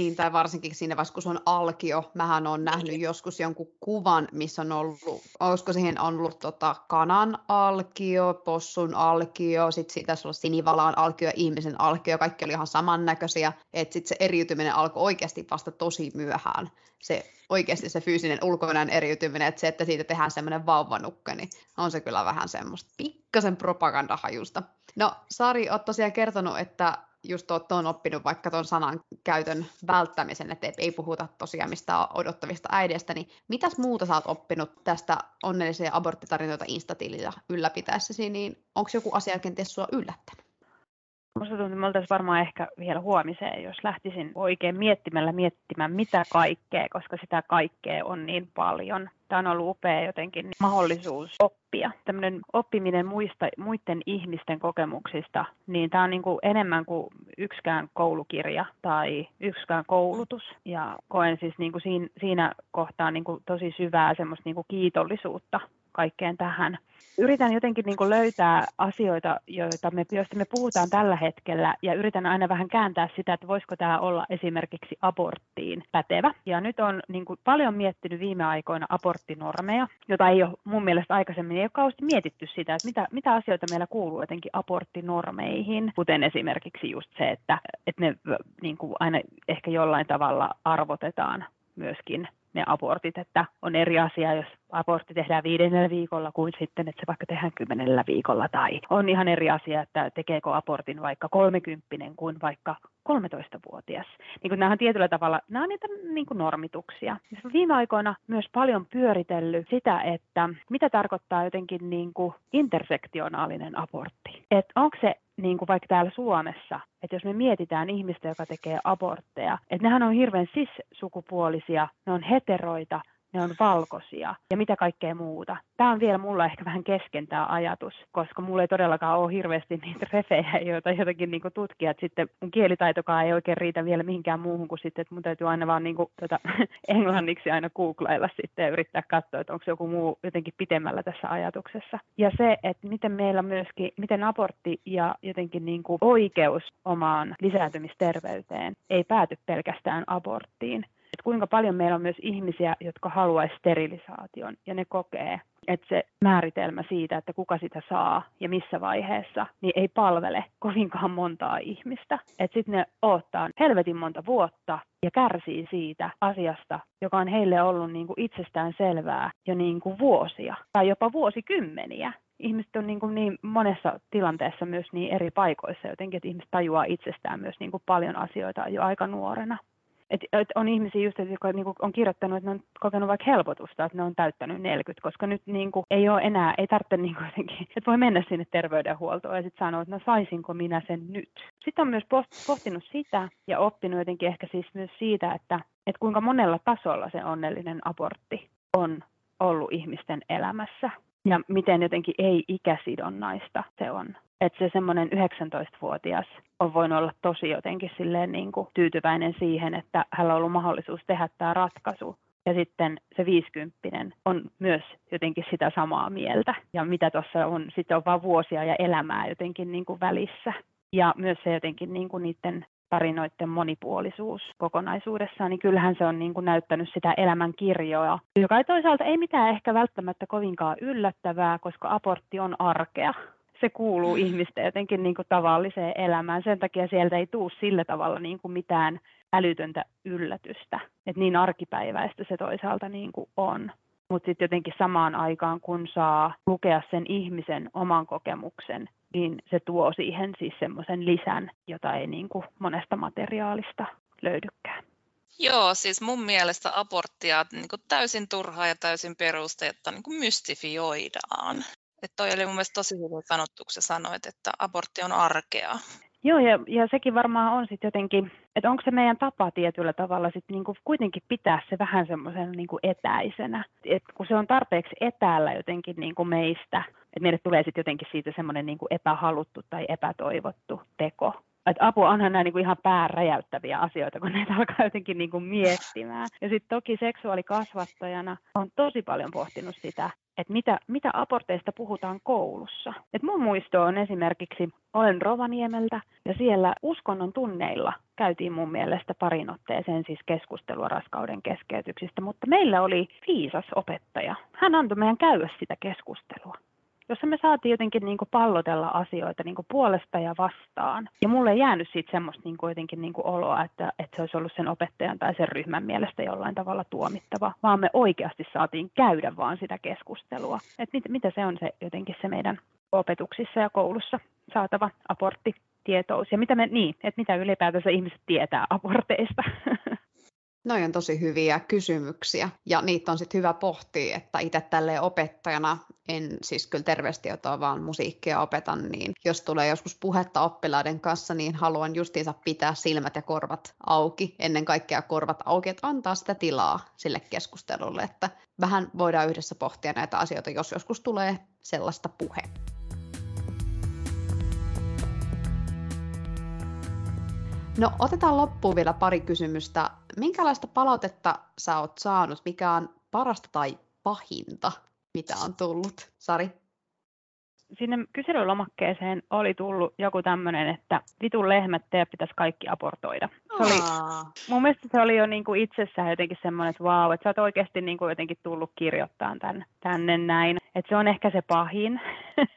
Niin, tai varsinkin siinä vaiheessa, kun se on alkio. Mähän on nähnyt joskus jonkun kuvan, missä on ollut, olisiko siihen on ollut tota, kanan alkio, possun alkio, sitten siitä olla sinivalaan alkio, ihmisen alkio, kaikki oli ihan samannäköisiä, että sitten se eriytyminen alkoi oikeasti vasta tosi myöhään. Se oikeasti se fyysinen ulkoinen eriytyminen, että se, että siitä tehdään semmoinen vauvanukke, niin on se kyllä vähän semmoista pikkasen propagandahajusta. No, Sari, olet tosiaan kertonut, että just on oppinut vaikka tuon sanan käytön välttämisen, että ei puhuta tosiaan mistä odottavista äideistä, niin mitäs muuta sä oot oppinut tästä onnellisia aborttitarinoita Instatililla ylläpitäessäsi, niin onko joku asia kenties sua yllättänyt? Minusta tuntuu, että me oltaisiin varmaan ehkä vielä huomiseen, jos lähtisin oikein miettimällä miettimään mitä kaikkea, koska sitä kaikkea on niin paljon. Tämä on ollut upea jotenkin mahdollisuus oppia. Tämmöinen oppiminen muista, muiden ihmisten kokemuksista, niin tämä on niin kuin enemmän kuin yksikään koulukirja tai yksikään koulutus. Ja koen siis niin kuin siinä, siinä kohtaa niin kuin tosi syvää semmoista niin kuin kiitollisuutta kaikkeen tähän yritän jotenkin niin löytää asioita, joita me, joista me puhutaan tällä hetkellä, ja yritän aina vähän kääntää sitä, että voisiko tämä olla esimerkiksi aborttiin pätevä. Ja nyt on niin paljon miettinyt viime aikoina aborttinormeja, jota ei ole mun mielestä aikaisemmin ei ole kauheasti mietitty sitä, että mitä, mitä asioita meillä kuuluu jotenkin aborttinormeihin, kuten esimerkiksi just se, että, että ne niin aina ehkä jollain tavalla arvotetaan myöskin ne abortit, että on eri asia, jos abortti tehdään viidennellä viikolla kuin sitten, että se vaikka tehdään kymmenellä viikolla. Tai on ihan eri asia, että tekeekö abortin vaikka kolmekymppinen kuin vaikka 13-vuotias. Niin nämä on tietyllä tavalla, nämä on niitä niin kuin normituksia. Viime aikoina myös paljon pyöritellyt sitä, että mitä tarkoittaa jotenkin niin kuin intersektionaalinen abortti. Että onko se niin kuin vaikka täällä Suomessa, että jos me mietitään ihmistä, joka tekee abortteja, että nehän on hirveän cis-sukupuolisia, ne on heteroita, ne on valkoisia ja mitä kaikkea muuta. Tämä on vielä mulla ehkä vähän kesken tämä ajatus, koska mulla ei todellakaan ole hirveästi niitä refejä, joita jotakin niin tutkia. Sitten mun kielitaitokaan ei oikein riitä vielä mihinkään muuhun kuin sitten, että mun täytyy aina vaan niin kuin, tuota, englanniksi aina googlailla sitten ja yrittää katsoa, että onko joku muu jotenkin pitemmällä tässä ajatuksessa. Ja se, että miten meillä myöskin, miten abortti ja jotenkin niin kuin oikeus omaan lisääntymisterveyteen ei pääty pelkästään aborttiin, että kuinka paljon meillä on myös ihmisiä, jotka haluaisi sterilisaation ja ne kokee, että se määritelmä siitä, että kuka sitä saa ja missä vaiheessa, niin ei palvele kovinkaan montaa ihmistä. Että sitten ne odottaa helvetin monta vuotta ja kärsii siitä asiasta, joka on heille ollut niin kuin itsestään selvää jo niin kuin vuosia tai jopa vuosikymmeniä ihmiset on niin, kuin niin monessa tilanteessa myös niin eri paikoissa jotenkin, että ihmiset tajuaa itsestään myös niin kuin paljon asioita jo aika nuorena. Et, et on ihmisiä just, jotka niinku on kirjoittanut, että ne on kokenut vaikka helpotusta, että ne on täyttänyt 40, koska nyt niinku, ei ole enää, ei tarvitse niinku jotenkin, että voi mennä sinne terveydenhuoltoon ja sitten sanoa, että no saisinko minä sen nyt. Sitten on myös pohtinut sitä ja oppinut jotenkin ehkä siis myös siitä, että, että kuinka monella tasolla se onnellinen abortti on ollut ihmisten elämässä ja miten jotenkin ei-ikäsidonnaista se on että se semmoinen 19-vuotias on voinut olla tosi jotenkin silleen niin kuin tyytyväinen siihen, että hänellä on ollut mahdollisuus tehdä tämä ratkaisu. Ja sitten se 50 on myös jotenkin sitä samaa mieltä. Ja mitä tuossa on, sitten on vaan vuosia ja elämää jotenkin niin kuin välissä. Ja myös se jotenkin niin kuin niiden tarinoiden monipuolisuus kokonaisuudessaan, niin kyllähän se on niin kuin näyttänyt sitä elämän kirjoa, joka ei toisaalta ei mitään ehkä välttämättä kovinkaan yllättävää, koska abortti on arkea se kuuluu ihmisten jotenkin niin kuin tavalliseen elämään. Sen takia sieltä ei tule sillä tavalla niin kuin mitään älytöntä yllätystä. Et niin arkipäiväistä se toisaalta niin kuin on. Mutta sitten jotenkin samaan aikaan, kun saa lukea sen ihmisen oman kokemuksen, niin se tuo siihen siis semmoisen lisän, jota ei niin kuin monesta materiaalista löydykään. Joo, siis mun mielestä aborttia niin kuin täysin turhaa ja täysin perusteetta niin kuin mystifioidaan. Että toi oli mun mielestä tosi hyvin sanottu, kun sä sanoit, että abortti on arkea. Joo, ja, ja sekin varmaan on sitten jotenkin, että onko se meidän tapa tietyllä tavalla sitten niinku kuitenkin pitää se vähän semmoisen niinku etäisenä. Et kun se on tarpeeksi etäällä jotenkin niinku meistä, että meille tulee sitten jotenkin siitä semmoinen niinku epähaluttu tai epätoivottu teko. Että apua onhan nämä niinku ihan pääräjäyttäviä asioita, kun näitä alkaa jotenkin niinku miettimään. Ja sitten toki seksuaalikasvattajana on tosi paljon pohtinut sitä, että mitä, mitä aborteista puhutaan koulussa. Et mun muisto on esimerkiksi, olen Rovaniemeltä ja siellä uskonnon tunneilla käytiin mun mielestä parin otteeseen siis keskustelua raskauden keskeytyksistä, mutta meillä oli viisas opettaja. Hän antoi meidän käydä sitä keskustelua jossa me saatiin jotenkin niin kuin pallotella asioita niin kuin puolesta ja vastaan. Ja mulle ei jäänyt siitä semmoista niin kuin jotenkin niin kuin oloa, että, että se olisi ollut sen opettajan tai sen ryhmän mielestä jollain tavalla tuomittava, vaan me oikeasti saatiin käydä vaan sitä keskustelua. Että mit, mitä se on se jotenkin se meidän opetuksissa ja koulussa saatava abortti tietous ja mitä me, niin, että mitä ylipäätänsä ihmiset tietää aborteista. Noin on tosi hyviä kysymyksiä ja niitä on sitten hyvä pohtia, että itse tälle opettajana en siis kyllä terveystietoa vaan musiikkia opetan, niin jos tulee joskus puhetta oppilaiden kanssa, niin haluan justiinsa pitää silmät ja korvat auki, ennen kaikkea korvat auki, että antaa sitä tilaa sille keskustelulle, että vähän voidaan yhdessä pohtia näitä asioita, jos joskus tulee sellaista puhe. No otetaan loppuun vielä pari kysymystä. Minkälaista palautetta sä oot saanut, mikä on parasta tai pahinta mitä on tullut. Sari? Sinne kyselylomakkeeseen oli tullut joku tämmöinen, että vitun lehmät teidän pitäisi kaikki abortoida. Se oli, mun mielestä se oli jo niin kuin itsessään jotenkin semmoinen, että vau, että sä oot oikeasti niin kuin jotenkin tullut kirjoittamaan tän, tänne näin. Että se on ehkä se pahin.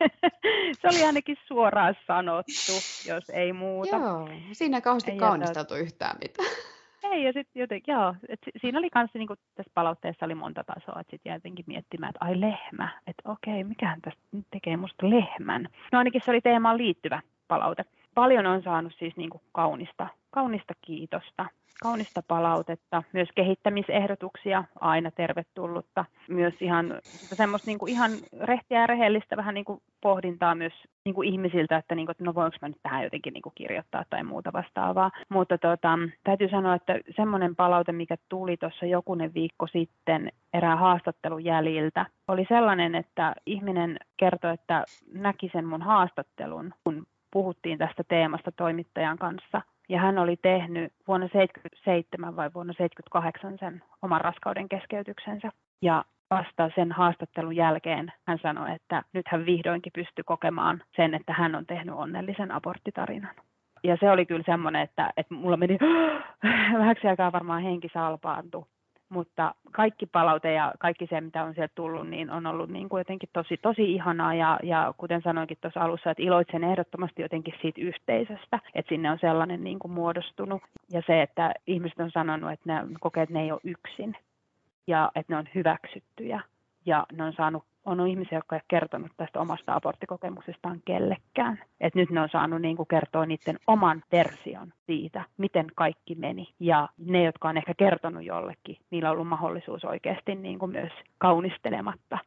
se oli ainakin suoraan sanottu, jos ei muuta. Joo, siinä kauheasti kaunisteltu yhtään mitään. Ei, ja sitten jotenkin, joo, et siinä oli kanssa, niin tässä palautteessa oli monta tasoa, että sitten jotenkin miettimään, että ai lehmä, että okei, mikähän tästä tekee musta lehmän. No ainakin se oli teemaan liittyvä palaute. Paljon on saanut siis niin kuin kaunista, kaunista kiitosta kaunista palautetta, myös kehittämisehdotuksia, aina tervetullutta. Myös ihan semmoista niin kuin ihan rehtiä ja rehellistä vähän niin kuin pohdintaa myös niin kuin ihmisiltä, että, niin kuin, että no voinko mä nyt tähän jotenkin niin kuin kirjoittaa tai muuta vastaavaa. Mutta tota, täytyy sanoa, että semmoinen palaute, mikä tuli tuossa jokunen viikko sitten erään haastattelun jäljiltä, oli sellainen, että ihminen kertoi, että näki sen mun haastattelun, kun puhuttiin tästä teemasta toimittajan kanssa – ja hän oli tehnyt vuonna 1977 vai vuonna 1978 sen oman raskauden keskeytyksensä. Ja vasta sen haastattelun jälkeen hän sanoi, että nyt hän vihdoinkin pystyi kokemaan sen, että hän on tehnyt onnellisen aborttitarinan. Ja se oli kyllä semmoinen, että, että mulla meni vähäksi aikaa varmaan henki salpaantui mutta kaikki palaute ja kaikki se, mitä on sieltä tullut, niin on ollut niin kuin jotenkin tosi, tosi ihanaa. Ja, ja kuten sanoinkin tuossa alussa, että iloitsen ehdottomasti jotenkin siitä yhteisöstä, että sinne on sellainen niin kuin muodostunut. Ja se, että ihmiset on sanonut, että ne kokee, että ne ei ole yksin. Ja että ne on hyväksyttyjä. Ja ne on saanut on ihmisiä, jotka eivät kertonut tästä omasta aborttikokemuksestaan kellekään. Et nyt ne on saanut niin kuin kertoa niiden oman version siitä, miten kaikki meni. Ja ne, jotka on ehkä kertonut jollekin, niillä on ollut mahdollisuus oikeasti niin kuin myös kaunistelematta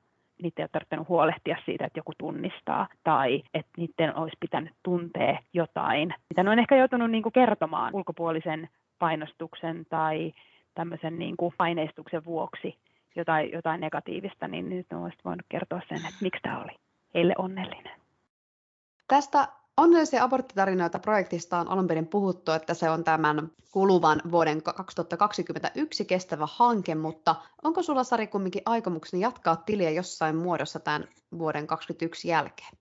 niitä ei ole tarvinnut huolehtia siitä, että joku tunnistaa tai että niiden olisi pitänyt tuntea jotain, mitä ne on ehkä joutunut niin kuin kertomaan ulkopuolisen painostuksen tai tämmöisen niin kuin paineistuksen vuoksi jotain, jotain negatiivista, niin nyt on voinut kertoa sen, että miksi tämä oli heille onnellinen. Tästä Onnellisia aborttitarinoita projektista on alun perin puhuttu, että se on tämän kuluvan vuoden 2021 kestävä hanke, mutta onko sulla Sari kumminkin aikomukseni jatkaa tiliä jossain muodossa tämän vuoden 2021 jälkeen?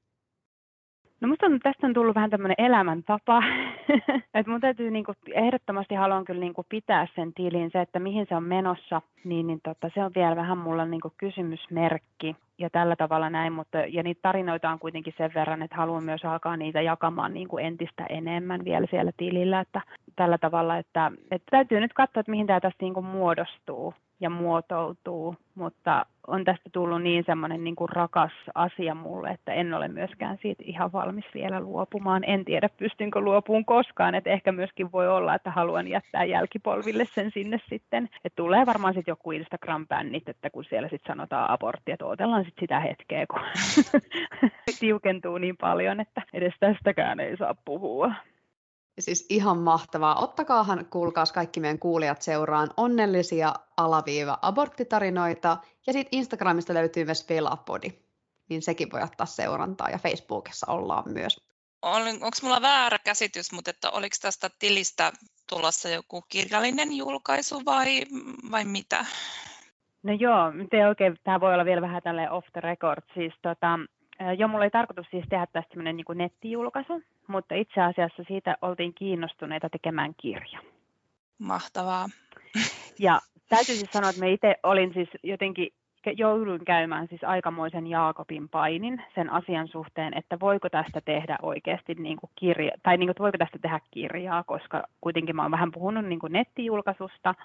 No musta on, tästä on tullut vähän tämmöinen elämäntapa, että mun täytyy niinku, ehdottomasti haluan kyllä niinku pitää sen tilin, se, että mihin se on menossa, niin, niin tota, se on vielä vähän mulla niinku kysymysmerkki ja tällä tavalla näin, mutta ja niitä tarinoita on kuitenkin sen verran, että haluan myös alkaa niitä jakamaan niin kuin entistä enemmän vielä siellä tilillä, että tällä tavalla, että, että täytyy nyt katsoa, että mihin tämä tästä niin kuin muodostuu ja muotoutuu, mutta on tästä tullut niin semmoinen niin kuin rakas asia mulle, että en ole myöskään siitä ihan valmis vielä luopumaan. En tiedä, pystynkö luopuun koskaan, että ehkä myöskin voi olla, että haluan jättää jälkipolville sen sinne sitten. Että tulee varmaan sitten joku Instagram-bännit, että kun siellä sitten sanotaan abortti, että odotellaan sitten sitä hetkeä, kun tiukentuu niin paljon, että edes tästäkään ei saa puhua. Siis ihan mahtavaa. Ottakaahan, kuulkaas kaikki meidän kuulijat seuraan onnellisia alaviiva aborttitarinoita. Ja sitten Instagramista löytyy myös Velapodi. Niin sekin voi ottaa seurantaa ja Facebookissa ollaan myös. Onko mulla väärä käsitys, mutta että oliko tästä tilistä tulossa joku kirjallinen julkaisu vai, vai mitä? No joo, te oikein, tämä voi olla vielä vähän tälle off the record. Siis tota, Joo, mulla ei tarkoitus siis tehdä tästä sellainen niin nettijulkaisu, mutta itse asiassa siitä oltiin kiinnostuneita tekemään kirja. Mahtavaa. Ja täytyy siis sanoa, että me itse olin siis jotenkin jouduin käymään siis aikamoisen Jaakobin painin sen asian suhteen, että voiko tästä tehdä oikeasti niin kuin kirja, tai niin kuin, voiko tästä tehdä kirjaa, koska kuitenkin mä oon vähän puhunut niin kuin nettijulkaisusta,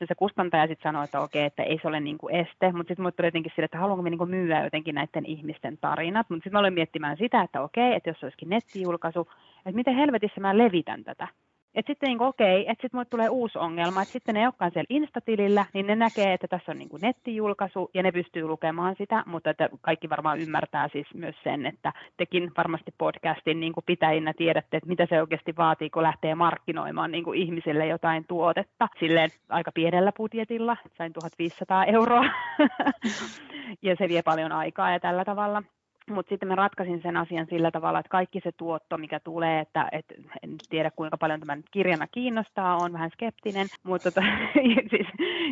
ja se kustantaja sitten sanoi, että okei, että ei se ole niin kuin este, mutta sitten mulle tuli jotenkin sille, että haluanko me niin kuin myyä jotenkin näiden ihmisten tarinat, mutta sitten mä olin miettimään sitä, että okei, että jos se olisikin nettijulkaisu, että miten helvetissä mä levitän tätä. Et sitten niin okei, okay, että sitten mulle tulee uusi ongelma, että sitten ne olekaan siellä Instatilillä, niin ne näkee, että tässä on niin kuin nettijulkaisu ja ne pystyy lukemaan sitä, mutta että kaikki varmaan ymmärtää siis myös sen, että tekin varmasti podcastin niin kuin pitäjinä tiedätte, että mitä se oikeasti vaatii, kun lähtee markkinoimaan niin kuin ihmisille jotain tuotetta silleen aika pienellä budjetilla, sain 1500 euroa ja se vie paljon aikaa ja tällä tavalla. Mutta sitten mä ratkaisin sen asian sillä tavalla, että kaikki se tuotto, mikä tulee, että et, en tiedä kuinka paljon tämä nyt kirjana kiinnostaa, on vähän skeptinen, mutta tota, siis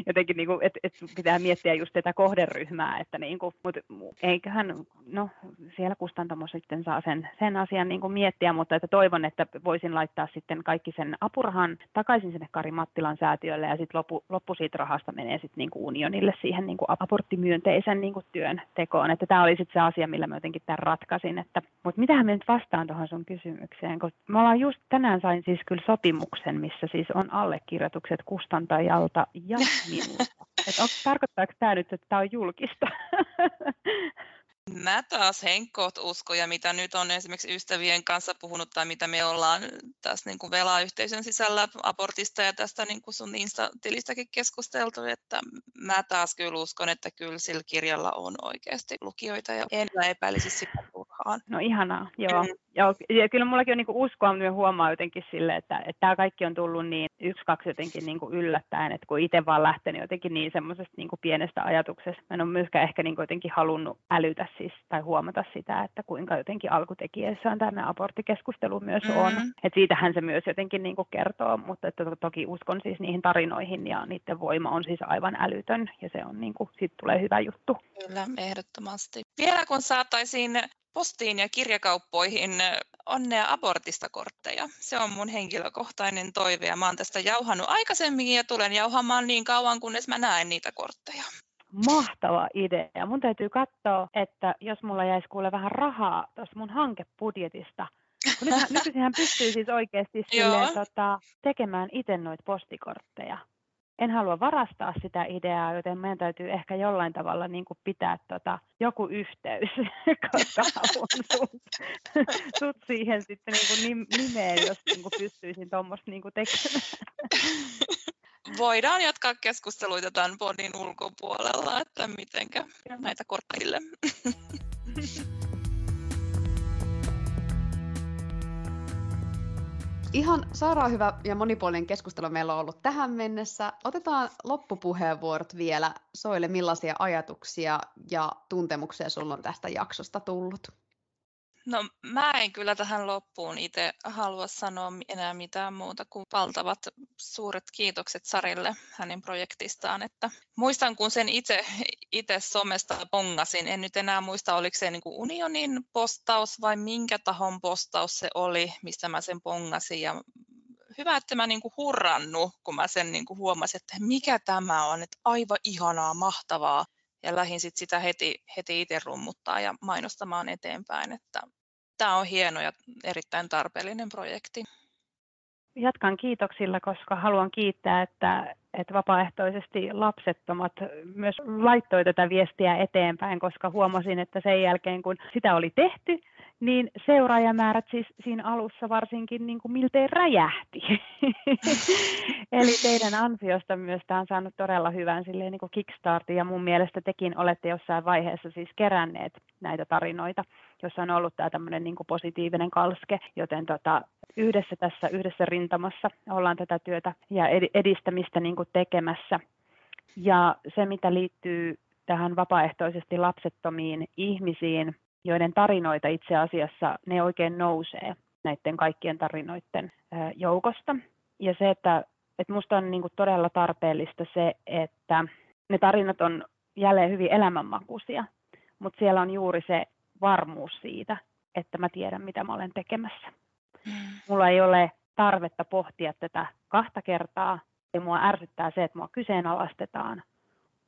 jotenkin niin kuin, et, et pitää miettiä just tätä kohderyhmää, että niin kuin, mut, eiköhän, no siellä kustantamo sitten saa sen, sen asian niin kuin miettiä, mutta että toivon, että voisin laittaa sitten kaikki sen apurahan takaisin sinne Kari Mattilan säätiölle ja sitten loppu, loppu siitä rahasta menee sitten niin kuin unionille siihen niin kuin aborttimyönteisen niin kuin työn tekoon, että tämä oli sitten se asia, millä mä jotenkin tämän ratkaisin. Että, mutta mitähän me nyt vastaan tuohon sun kysymykseen, kun me ollaan just tänään sain siis kyllä sopimuksen, missä siis on allekirjoitukset kustantajalta ja minulta. Että tarkoittaako tämä nyt, että tämä on julkista? Mä taas henkkoot uskoja, mitä nyt on esimerkiksi ystävien kanssa puhunut tai mitä me ollaan tässä niin kuin Vela-yhteisön sisällä abortista ja tästä niin kuin sun Insta-tilistäkin keskusteltu, että mä taas kyllä uskon, että kyllä sillä kirjalla on oikeasti lukijoita ja en epäilisi sitä turhaan. No ihanaa, joo. Mm. Joo, ja kyllä mullakin on niin uskoa, mutta huomaa jotenkin sille, että, että tämä kaikki on tullut niin yksi, kaksi jotenkin niin kuin yllättäen, että kun itse vaan lähtenyt jotenkin niin semmoisesta niin kuin pienestä ajatuksesta, mä en ole myöskään ehkä niin kuin jotenkin halunnut älytä siis tai huomata sitä, että kuinka jotenkin alkutekijässä on tämä aborttikeskustelu myös mm-hmm. on. Että siitähän se myös jotenkin niin kuin kertoo, mutta että toki uskon siis niihin tarinoihin ja niiden voima on siis aivan älytön ja se on niin kuin, siitä tulee hyvä juttu. Kyllä, ehdottomasti. Vielä kun saataisiin postiin ja kirjakauppoihin onnea abortista kortteja. Se on mun henkilökohtainen toive ja mä oon tästä jauhannut aikaisemmin ja tulen jauhamaan niin kauan, kunnes mä näen niitä kortteja. Mahtava idea. Mun täytyy katsoa, että jos mulla jäisi kuule vähän rahaa tuossa mun hankebudjetista, nykyisin hän pystyy siis oikeasti silleen, tota, tekemään itse noita postikortteja en halua varastaa sitä ideaa, joten meidän täytyy ehkä jollain tavalla niin kuin pitää tota, joku yhteys, koska haluan sut, sut siihen sitten niin kuin nimeen, jos niin kuin pystyisin tuommoista niin tekemään. Voidaan jatkaa keskusteluita tämän podin ulkopuolella, että mitenkä näitä kortteille. Ihan sairaan hyvä ja monipuolinen keskustelu meillä on ollut tähän mennessä. Otetaan loppupuheenvuorot vielä. Soille, millaisia ajatuksia ja tuntemuksia sulla on tästä jaksosta tullut? No mä en kyllä tähän loppuun itse halua sanoa enää mitään muuta kuin valtavat suuret kiitokset Sarille hänen projektistaan. Että muistan, kun sen itse, itse somesta pongasin, en nyt enää muista, oliko se niin kuin Unionin postaus vai minkä tahon postaus se oli, mistä mä sen pongasin. Ja hyvä, että mä niin kuin hurrannu, kun mä sen niin kuin huomasin, että mikä tämä on, että aivan ihanaa, mahtavaa ja lähdin sit sitä heti, heti itse rummuttaa ja mainostamaan eteenpäin, että tämä on hieno ja erittäin tarpeellinen projekti. Jatkan kiitoksilla, koska haluan kiittää, että, että vapaaehtoisesti lapsettomat myös laittoi tätä viestiä eteenpäin, koska huomasin, että sen jälkeen kun sitä oli tehty, niin seuraajamäärät siis siinä alussa varsinkin niin kuin miltei räjähti. Eli teidän ansiosta myös tämä on saanut todella hyvän silleen, niin kuin kickstartin ja mun mielestä tekin olette jossain vaiheessa siis keränneet näitä tarinoita, jossa on ollut tämä tämmöinen niin kuin positiivinen kalske, joten tota, yhdessä tässä yhdessä rintamassa ollaan tätä työtä ja edistämistä niin kuin tekemässä. Ja se, mitä liittyy tähän vapaaehtoisesti lapsettomiin ihmisiin, joiden tarinoita itse asiassa ne oikein nousee näiden kaikkien tarinoiden joukosta. Ja se, että, että musta on niin kuin todella tarpeellista se, että ne tarinat on jälleen hyvin elämänmakuisia, mutta siellä on juuri se varmuus siitä, että mä tiedän, mitä mä olen tekemässä. Mm. Mulla ei ole tarvetta pohtia tätä kahta kertaa, ja mua ärsyttää se, että mua kyseenalaistetaan,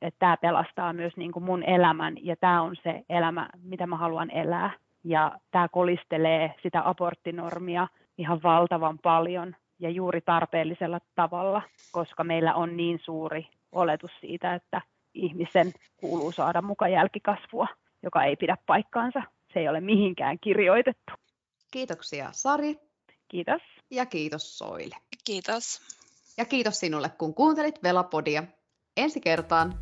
että tämä pelastaa myös niin kuin mun elämän ja tämä on se elämä, mitä mä haluan elää. Ja tämä kolistelee sitä aborttinormia ihan valtavan paljon ja juuri tarpeellisella tavalla, koska meillä on niin suuri oletus siitä, että ihmisen kuuluu saada muka jälkikasvua, joka ei pidä paikkaansa. Se ei ole mihinkään kirjoitettu. Kiitoksia Sari. Kiitos. Ja kiitos Soille. Kiitos. Ja kiitos sinulle, kun kuuntelit Velapodia. Ensi kertaan